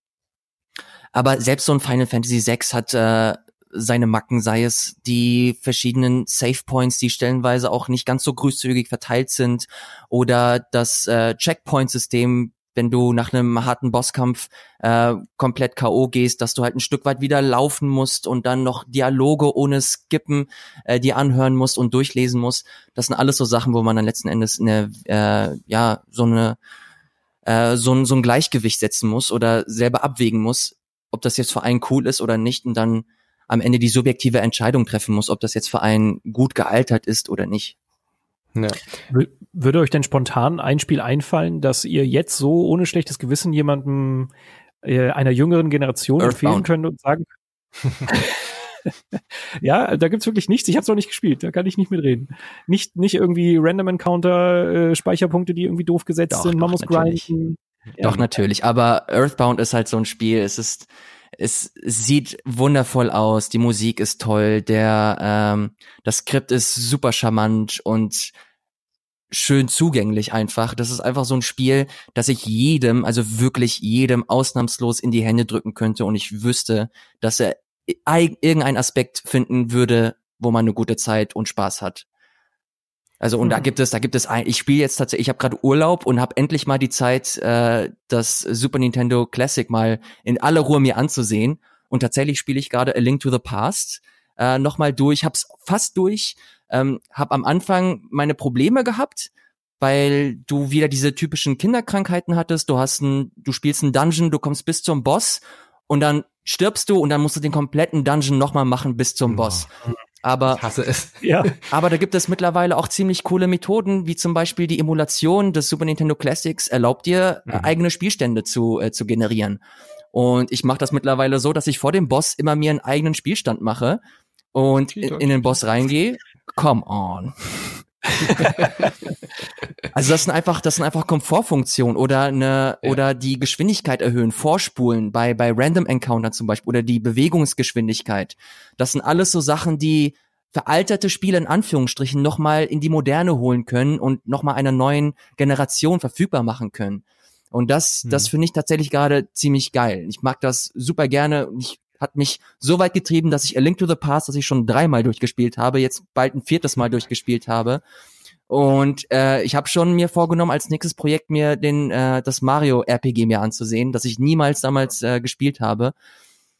Aber selbst so ein Final Fantasy VI hat äh, seine Macken, sei es die verschiedenen Save Points, die stellenweise auch nicht ganz so großzügig verteilt sind, oder das äh, Checkpoint-System, wenn du nach einem harten Bosskampf äh, komplett K.O. gehst, dass du halt ein Stück weit wieder laufen musst und dann noch Dialoge ohne Skippen äh, die anhören musst und durchlesen musst. Das sind alles so Sachen, wo man dann letzten Endes eine, äh, ja, so eine äh, so, ein, so ein Gleichgewicht setzen muss oder selber abwägen muss, ob das jetzt für einen cool ist oder nicht und dann am Ende die subjektive Entscheidung treffen muss, ob das jetzt für einen gut gealtert ist oder nicht. Ja. Würde euch denn spontan ein Spiel einfallen, dass ihr jetzt so ohne schlechtes Gewissen jemandem äh, einer jüngeren Generation Earthbound. empfehlen könnt und sagen? ja, da gibt's wirklich nichts. Ich habe es noch nicht gespielt, da kann ich nicht mitreden. Nicht, nicht irgendwie Random Encounter äh, Speicherpunkte, die irgendwie doof gesetzt doch, sind. Man muss grinden. Ja. Doch natürlich, aber Earthbound ist halt so ein Spiel. Es ist es sieht wundervoll aus, die Musik ist toll, der ähm, das Skript ist super charmant und schön zugänglich einfach. Das ist einfach so ein Spiel, das ich jedem, also wirklich jedem ausnahmslos in die Hände drücken könnte und ich wüsste, dass er irgendeinen Aspekt finden würde, wo man eine gute Zeit und Spaß hat. Also und mhm. da gibt es, da gibt es ein, ich spiele jetzt tatsächlich, ich habe gerade Urlaub und habe endlich mal die Zeit, äh, das Super Nintendo Classic mal in aller Ruhe mir anzusehen. Und tatsächlich spiele ich gerade A Link to the Past äh, nochmal durch, hab's fast durch, ähm, hab am Anfang meine Probleme gehabt, weil du wieder diese typischen Kinderkrankheiten hattest. Du hast ein, du spielst einen Dungeon, du kommst bis zum Boss und dann stirbst du und dann musst du den kompletten Dungeon nochmal machen bis zum Boss. Aber, ich hasse es. Ja. aber da gibt es mittlerweile auch ziemlich coole Methoden, wie zum Beispiel die Emulation des Super Nintendo Classics erlaubt dir, mhm. eigene Spielstände zu, äh, zu generieren. Und ich mache das mittlerweile so, dass ich vor dem Boss immer mir einen eigenen Spielstand mache und in, in den Boss reingehe. Come on. also das sind einfach, das sind einfach Komfortfunktionen oder eine ja. oder die Geschwindigkeit erhöhen, vorspulen bei bei Random Encounter zum Beispiel oder die Bewegungsgeschwindigkeit. Das sind alles so Sachen, die veralterte Spiele in Anführungsstrichen nochmal in die Moderne holen können und nochmal einer neuen Generation verfügbar machen können. Und das, hm. das finde ich tatsächlich gerade ziemlich geil. Ich mag das super gerne. Ich hat mich so weit getrieben, dass ich A Link to the Past, das ich schon dreimal durchgespielt habe, jetzt bald ein viertes Mal durchgespielt habe. Und äh, ich habe schon mir vorgenommen, als nächstes Projekt mir den äh, das Mario RPG mir anzusehen, das ich niemals damals äh, gespielt habe.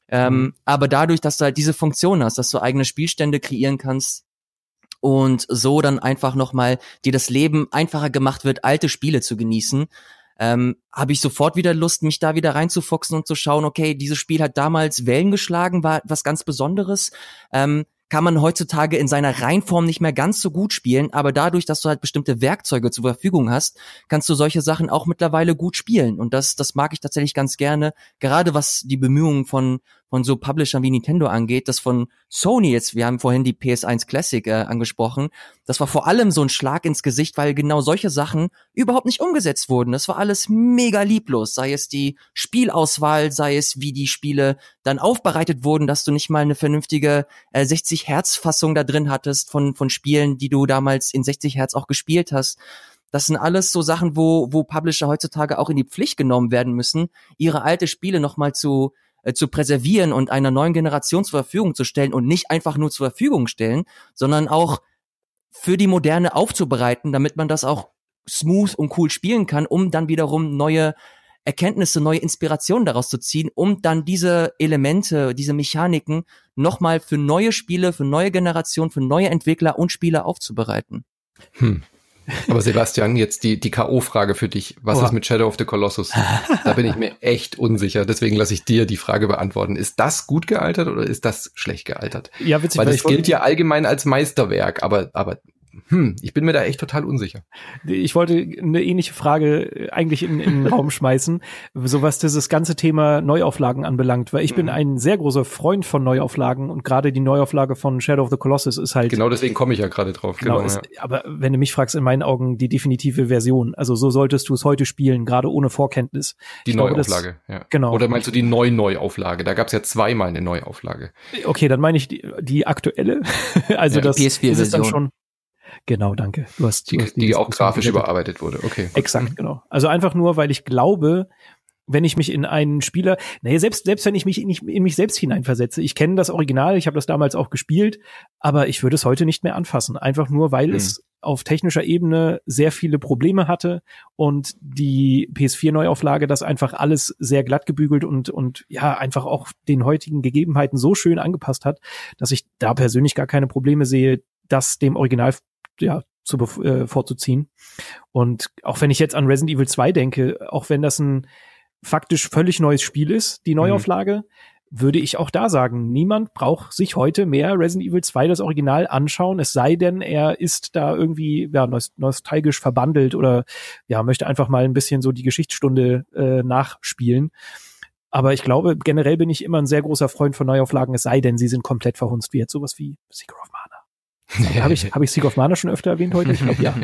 Ähm, mhm. Aber dadurch, dass du halt diese Funktion hast, dass du eigene Spielstände kreieren kannst und so dann einfach nochmal dir das Leben einfacher gemacht wird, alte Spiele zu genießen, ähm, habe ich sofort wieder Lust, mich da wieder reinzufuchsen und zu schauen, okay, dieses Spiel hat damals Wellen geschlagen, war was ganz Besonderes. Ähm, kann man heutzutage in seiner Reinform nicht mehr ganz so gut spielen, aber dadurch, dass du halt bestimmte Werkzeuge zur Verfügung hast, kannst du solche Sachen auch mittlerweile gut spielen. Und das, das mag ich tatsächlich ganz gerne, gerade was die Bemühungen von, von so Publishern wie Nintendo angeht, das von Sony jetzt, wir haben vorhin die PS1 Classic äh, angesprochen, das war vor allem so ein Schlag ins Gesicht, weil genau solche Sachen überhaupt nicht umgesetzt wurden. Das war alles mega lieblos, sei es die Spielauswahl, sei es wie die Spiele dann aufbereitet wurden, dass du nicht mal eine vernünftige äh, 60 Hertz Fassung da drin hattest von, von Spielen, die du damals in 60 Hertz auch gespielt hast. Das sind alles so Sachen, wo, wo Publisher heutzutage auch in die Pflicht genommen werden müssen, ihre alte Spiele nochmal zu, äh, zu präservieren und einer neuen Generation zur Verfügung zu stellen und nicht einfach nur zur Verfügung stellen, sondern auch für die Moderne aufzubereiten, damit man das auch smooth und cool spielen kann, um dann wiederum neue Erkenntnisse, neue Inspirationen daraus zu ziehen, um dann diese Elemente, diese Mechaniken nochmal für neue Spiele, für neue Generationen, für neue Entwickler und Spieler aufzubereiten. Hm. Aber Sebastian, jetzt die, die K.O.-Frage für dich. Was Boah. ist mit Shadow of the Colossus? Da bin ich mir echt unsicher. Deswegen lasse ich dir die Frage beantworten. Ist das gut gealtert oder ist das schlecht gealtert? Ja, witzig. Weil das gilt ja allgemein als Meisterwerk, aber, aber hm, ich bin mir da echt total unsicher. Ich wollte eine ähnliche Frage eigentlich in, in den Raum schmeißen, so was dieses ganze Thema Neuauflagen anbelangt, weil ich mhm. bin ein sehr großer Freund von Neuauflagen und gerade die Neuauflage von Shadow of the Colossus ist halt. Genau deswegen komme ich ja gerade drauf. Genau, genau ist, ja. aber wenn du mich fragst, in meinen Augen die definitive Version. Also so solltest du es heute spielen, gerade ohne Vorkenntnis. Die ich Neuauflage, glaube, ja. Genau. Oder meinst du die Neu-Neuauflage? Da gab es ja zweimal eine Neuauflage. Okay, dann meine ich die, die aktuelle. also ja, das ist dann schon. Genau, danke. Du hast die, hast die, die auch grafisch überarbeitet wurde. Okay. Exakt, mhm. genau. Also einfach nur, weil ich glaube, wenn ich mich in einen Spieler, naja, selbst, selbst wenn ich mich in, in mich selbst hineinversetze, ich kenne das Original, ich habe das damals auch gespielt, aber ich würde es heute nicht mehr anfassen. Einfach nur, weil mhm. es auf technischer Ebene sehr viele Probleme hatte und die PS4-Neuauflage das einfach alles sehr glatt gebügelt und, und ja, einfach auch den heutigen Gegebenheiten so schön angepasst hat, dass ich da persönlich gar keine Probleme sehe, das dem Original ja, zu äh, vorzuziehen. Und auch wenn ich jetzt an Resident Evil 2 denke, auch wenn das ein faktisch völlig neues Spiel ist, die mhm. Neuauflage, mhm. würde ich auch da sagen, niemand braucht sich heute mehr Resident Evil 2 das Original anschauen, es sei denn, er ist da irgendwie ja, nostalgisch verbandelt oder ja, möchte einfach mal ein bisschen so die Geschichtsstunde äh, nachspielen. Aber ich glaube, generell bin ich immer ein sehr großer Freund von Neuauflagen, es sei denn, sie sind komplett verhunzt, wie jetzt sowas wie Secret of Mana. Habe ich, hab ich Secret of Mana schon öfter erwähnt heute? Ich glaube, ja.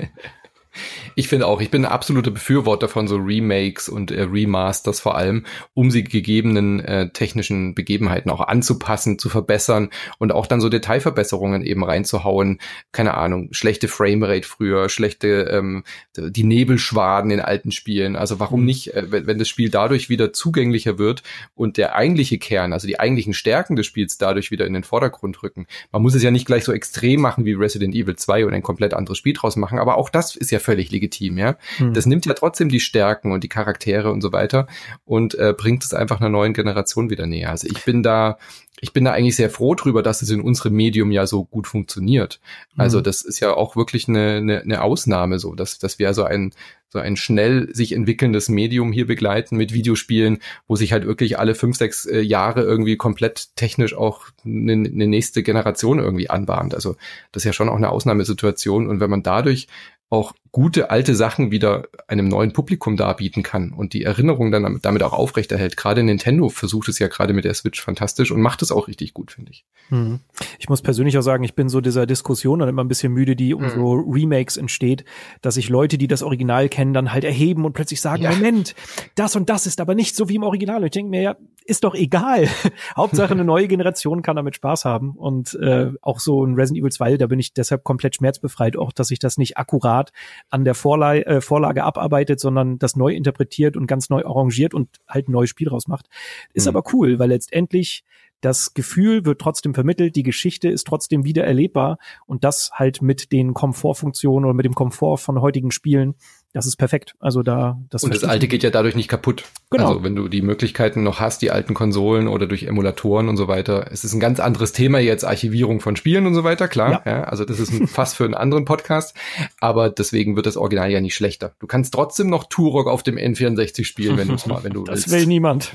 Ich finde auch, ich bin ein absoluter Befürworter von so Remakes und äh, Remasters vor allem, um sie gegebenen äh, technischen Begebenheiten auch anzupassen, zu verbessern und auch dann so Detailverbesserungen eben reinzuhauen. Keine Ahnung, schlechte Framerate früher, schlechte ähm, die Nebelschwaden in alten Spielen. Also warum mhm. nicht, äh, wenn, wenn das Spiel dadurch wieder zugänglicher wird und der eigentliche Kern, also die eigentlichen Stärken des Spiels dadurch wieder in den Vordergrund rücken. Man muss es ja nicht gleich so extrem machen wie Resident Evil 2 und ein komplett anderes Spiel draus machen, aber auch das ist ja völlig legitim, ja. Mhm. Das nimmt ja trotzdem die Stärken und die Charaktere und so weiter und äh, bringt es einfach einer neuen Generation wieder näher. Also ich bin da, ich bin da eigentlich sehr froh drüber, dass es in unserem Medium ja so gut funktioniert. Also mhm. das ist ja auch wirklich eine, eine, eine Ausnahme so, dass, dass wir so ein, so ein schnell sich entwickelndes Medium hier begleiten mit Videospielen, wo sich halt wirklich alle fünf, sechs äh, Jahre irgendwie komplett technisch auch eine, eine nächste Generation irgendwie anbahnt. Also das ist ja schon auch eine Ausnahmesituation. Und wenn man dadurch auch gute alte Sachen wieder einem neuen Publikum darbieten kann und die Erinnerung dann damit auch aufrechterhält. Gerade Nintendo versucht es ja gerade mit der Switch fantastisch und macht es auch richtig gut, finde ich. Hm. Ich muss persönlich auch sagen, ich bin so dieser Diskussion dann immer ein bisschen müde, die um hm. so Remakes entsteht, dass sich Leute, die das Original kennen, dann halt erheben und plötzlich sagen, ja. Moment, das und das ist aber nicht so wie im Original. Und ich denke mir, ja, ist doch egal. Hauptsache eine neue Generation kann damit Spaß haben. Und äh, auch so ein Resident Evil 2, da bin ich deshalb komplett schmerzbefreit, auch dass ich das nicht akkurat an der Vorlage, äh, Vorlage abarbeitet, sondern das neu interpretiert und ganz neu arrangiert und halt ein neues Spiel rausmacht. Ist mhm. aber cool, weil letztendlich das Gefühl wird trotzdem vermittelt, die Geschichte ist trotzdem wieder erlebbar und das halt mit den Komfortfunktionen oder mit dem Komfort von heutigen Spielen das ist perfekt. Also da das und das alte geht ja dadurch nicht kaputt. Genau. Also wenn du die Möglichkeiten noch hast, die alten Konsolen oder durch Emulatoren und so weiter, es ist ein ganz anderes Thema jetzt Archivierung von Spielen und so weiter, klar. Ja. ja also das ist fast für einen anderen Podcast, aber deswegen wird das Original ja nicht schlechter. Du kannst trotzdem noch Turok auf dem N64 spielen, wenn du es mal, wenn du das willst. Das will niemand.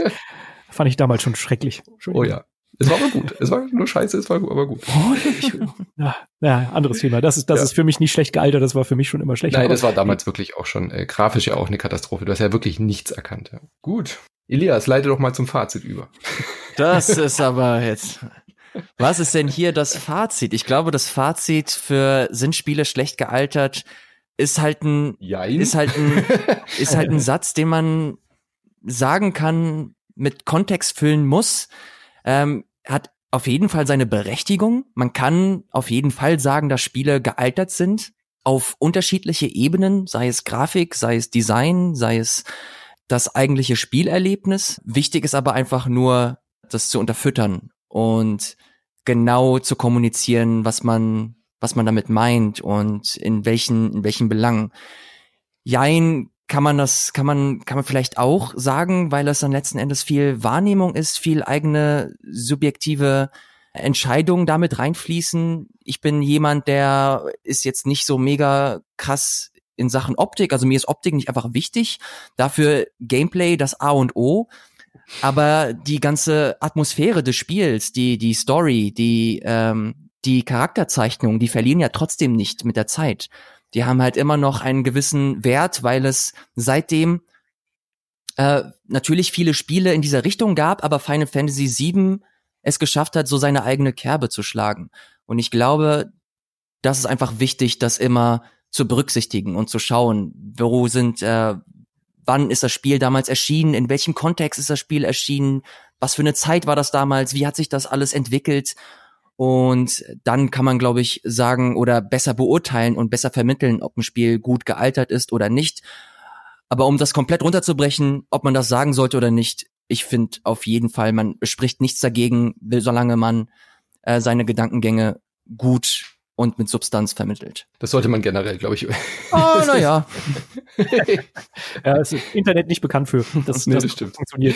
Fand ich damals schon schrecklich. Oh ja. Es war aber gut. Es war nur scheiße, es war aber gut. ja, ja, anderes Thema. Das ist, das ja. ist für mich nicht schlecht gealtert, das war für mich schon immer schlecht. Nein, das war damals wirklich auch schon äh, grafisch ja auch eine Katastrophe. Du hast ja wirklich nichts erkannt. Ja. Gut. Elias, leite doch mal zum Fazit über. Das ist aber jetzt. Was ist denn hier das Fazit? Ich glaube, das Fazit für sind Spiele schlecht gealtert ist halt ein Jein. ist halt ein ist halt ein Satz, den man sagen kann, mit Kontext füllen muss ähm, hat auf jeden Fall seine Berechtigung. Man kann auf jeden Fall sagen, dass Spiele gealtert sind auf unterschiedliche Ebenen, sei es Grafik, sei es Design, sei es das eigentliche Spielerlebnis. Wichtig ist aber einfach nur, das zu unterfüttern und genau zu kommunizieren, was man, was man damit meint und in welchen, in welchen Belangen. Jein kann man das, kann man, kann man vielleicht auch sagen, weil es dann letzten Endes viel Wahrnehmung ist, viel eigene subjektive Entscheidungen damit reinfließen. Ich bin jemand, der ist jetzt nicht so mega krass in Sachen Optik. Also mir ist Optik nicht einfach wichtig. Dafür Gameplay das A und O. Aber die ganze Atmosphäre des Spiels, die, die Story, die, ähm, die Charakterzeichnungen, die verlieren ja trotzdem nicht mit der Zeit. Die haben halt immer noch einen gewissen Wert, weil es seitdem äh, natürlich viele Spiele in dieser Richtung gab, aber Final Fantasy VII es geschafft hat, so seine eigene Kerbe zu schlagen. Und ich glaube, das ist einfach wichtig, das immer zu berücksichtigen und zu schauen, wo sind, äh, wann ist das Spiel damals erschienen, in welchem Kontext ist das Spiel erschienen, was für eine Zeit war das damals, wie hat sich das alles entwickelt. Und dann kann man, glaube ich, sagen oder besser beurteilen und besser vermitteln, ob ein Spiel gut gealtert ist oder nicht. Aber um das komplett runterzubrechen, ob man das sagen sollte oder nicht, ich finde auf jeden Fall, man spricht nichts dagegen, solange man äh, seine Gedankengänge gut und mit Substanz vermittelt. Das sollte man generell, glaube ich. Oh, naja. ja, ist Internet nicht bekannt für. Das, nee, das, das stimmt. funktioniert.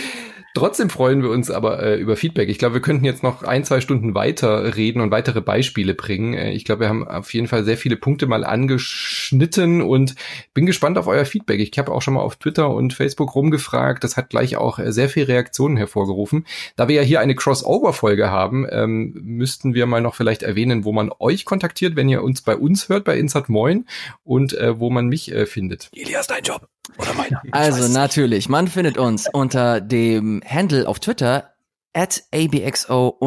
Trotzdem freuen wir uns aber äh, über Feedback. Ich glaube, wir könnten jetzt noch ein, zwei Stunden weiter reden und weitere Beispiele bringen. Äh, ich glaube, wir haben auf jeden Fall sehr viele Punkte mal angeschnitten und bin gespannt auf euer Feedback. Ich habe auch schon mal auf Twitter und Facebook rumgefragt. Das hat gleich auch äh, sehr viele Reaktionen hervorgerufen. Da wir ja hier eine Crossover-Folge haben, ähm, müssten wir mal noch vielleicht erwähnen, wo man euch kontaktiert, wenn ihr uns bei uns hört, bei Insert Moin und äh, wo man mich äh, findet. Elias, dein Job. Oder meiner. Also natürlich, man findet uns unter dem Handle auf Twitter at abxo-tv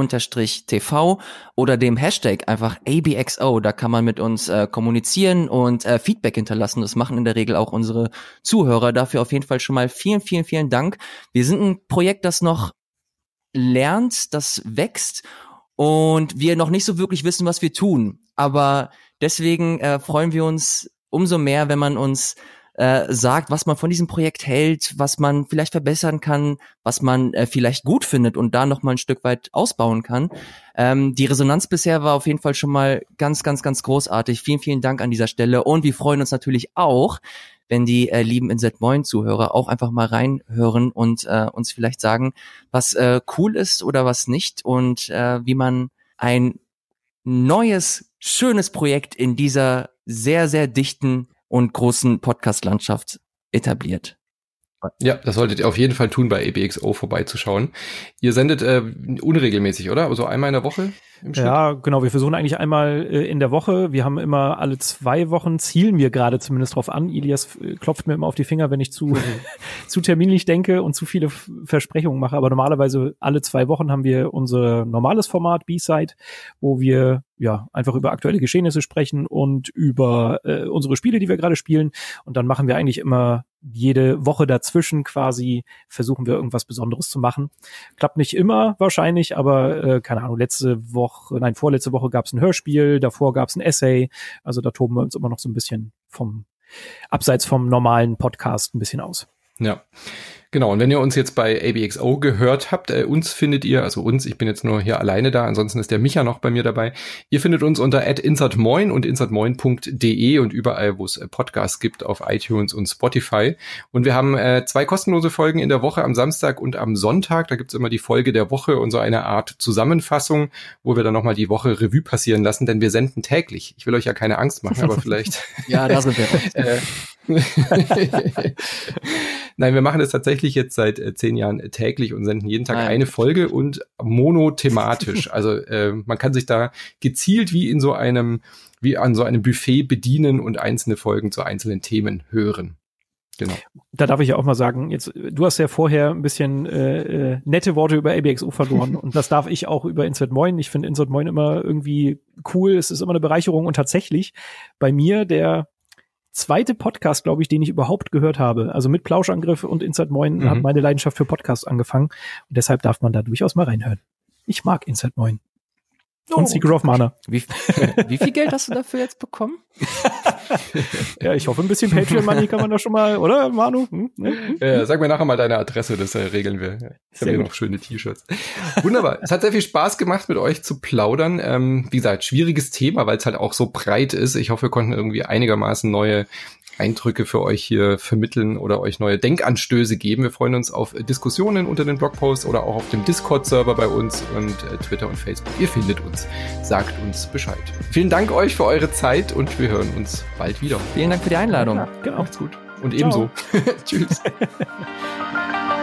oder dem Hashtag einfach abxo. Da kann man mit uns äh, kommunizieren und äh, Feedback hinterlassen. Das machen in der Regel auch unsere Zuhörer. Dafür auf jeden Fall schon mal vielen, vielen, vielen Dank. Wir sind ein Projekt, das noch lernt, das wächst und wir noch nicht so wirklich wissen, was wir tun. Aber deswegen äh, freuen wir uns umso mehr, wenn man uns äh, sagt, was man von diesem Projekt hält, was man vielleicht verbessern kann, was man äh, vielleicht gut findet und da noch mal ein Stück weit ausbauen kann. Ähm, die Resonanz bisher war auf jeden Fall schon mal ganz, ganz, ganz großartig. Vielen, vielen Dank an dieser Stelle und wir freuen uns natürlich auch, wenn die äh, lieben Inset Moin Zuhörer auch einfach mal reinhören und äh, uns vielleicht sagen, was äh, cool ist oder was nicht und äh, wie man ein neues, schönes Projekt in dieser sehr, sehr dichten und großen Podcast-Landschaft etabliert. Ja, das solltet ihr auf jeden Fall tun, bei ABXO vorbeizuschauen. Ihr sendet äh, unregelmäßig, oder? Also einmal in der Woche? Ja, genau. Wir versuchen eigentlich einmal äh, in der Woche. Wir haben immer alle zwei Wochen, zielen wir gerade zumindest drauf an. Ilias äh, klopft mir immer auf die Finger, wenn ich zu, zu terminlich denke und zu viele Versprechungen mache. Aber normalerweise alle zwei Wochen haben wir unser normales Format B-Side, wo wir ja einfach über aktuelle Geschehnisse sprechen und über äh, unsere Spiele, die wir gerade spielen. Und dann machen wir eigentlich immer jede Woche dazwischen quasi versuchen wir irgendwas Besonderes zu machen. Klappt nicht immer wahrscheinlich, aber äh, keine Ahnung, letzte Woche, nein, vorletzte Woche gab es ein Hörspiel, davor gab es ein Essay. Also da toben wir uns immer noch so ein bisschen vom abseits vom normalen Podcast ein bisschen aus. Ja. Genau, und wenn ihr uns jetzt bei ABXO gehört habt, äh, uns findet ihr, also uns, ich bin jetzt nur hier alleine da, ansonsten ist der Micha noch bei mir dabei. Ihr findet uns unter insertmoin und insertmoin.de und überall, wo es äh, Podcasts gibt, auf iTunes und Spotify. Und wir haben äh, zwei kostenlose Folgen in der Woche am Samstag und am Sonntag. Da gibt's immer die Folge der Woche und so eine Art Zusammenfassung, wo wir dann nochmal die Woche Revue passieren lassen, denn wir senden täglich. Ich will euch ja keine Angst machen, aber vielleicht. ja, da sind wir. Nein, wir machen das tatsächlich jetzt seit äh, zehn Jahren äh, täglich und senden jeden Tag Nein. eine Folge und monothematisch. also äh, man kann sich da gezielt wie in so einem, wie an so einem Buffet bedienen und einzelne Folgen zu einzelnen Themen hören. Genau. Da darf ich ja auch mal sagen, jetzt, du hast ja vorher ein bisschen äh, äh, nette Worte über ABXO verloren und das darf ich auch über Insert Moin. Ich finde Insert Moin immer irgendwie cool, es ist immer eine Bereicherung und tatsächlich bei mir, der zweite Podcast, glaube ich, den ich überhaupt gehört habe. Also mit Plauschangriff und Insert Moin mhm. hat meine Leidenschaft für Podcasts angefangen. Und deshalb darf man da durchaus mal reinhören. Ich mag Insert Moin. Oh, und Secret of Mana. Wie, wie viel Geld hast du dafür jetzt bekommen? ja, ich hoffe, ein bisschen Patreon-Money kann man da schon mal, oder, Manu? Hm? hm? Ja, sag mir nachher mal deine Adresse, das äh, regeln wir. Ich habe hier noch schöne T-Shirts. Wunderbar. es hat sehr viel Spaß gemacht, mit euch zu plaudern. Ähm, wie gesagt, schwieriges Thema, weil es halt auch so breit ist. Ich hoffe, wir konnten irgendwie einigermaßen neue Eindrücke für euch hier vermitteln oder euch neue Denkanstöße geben. Wir freuen uns auf Diskussionen unter den Blogposts oder auch auf dem Discord-Server bei uns und äh, Twitter und Facebook. Ihr findet uns. Sagt uns Bescheid. Vielen Dank euch für eure Zeit und wir hören uns bald wieder. Vielen Dank für die Einladung. Ja, genau. Macht's gut. Und ebenso. Tschüss.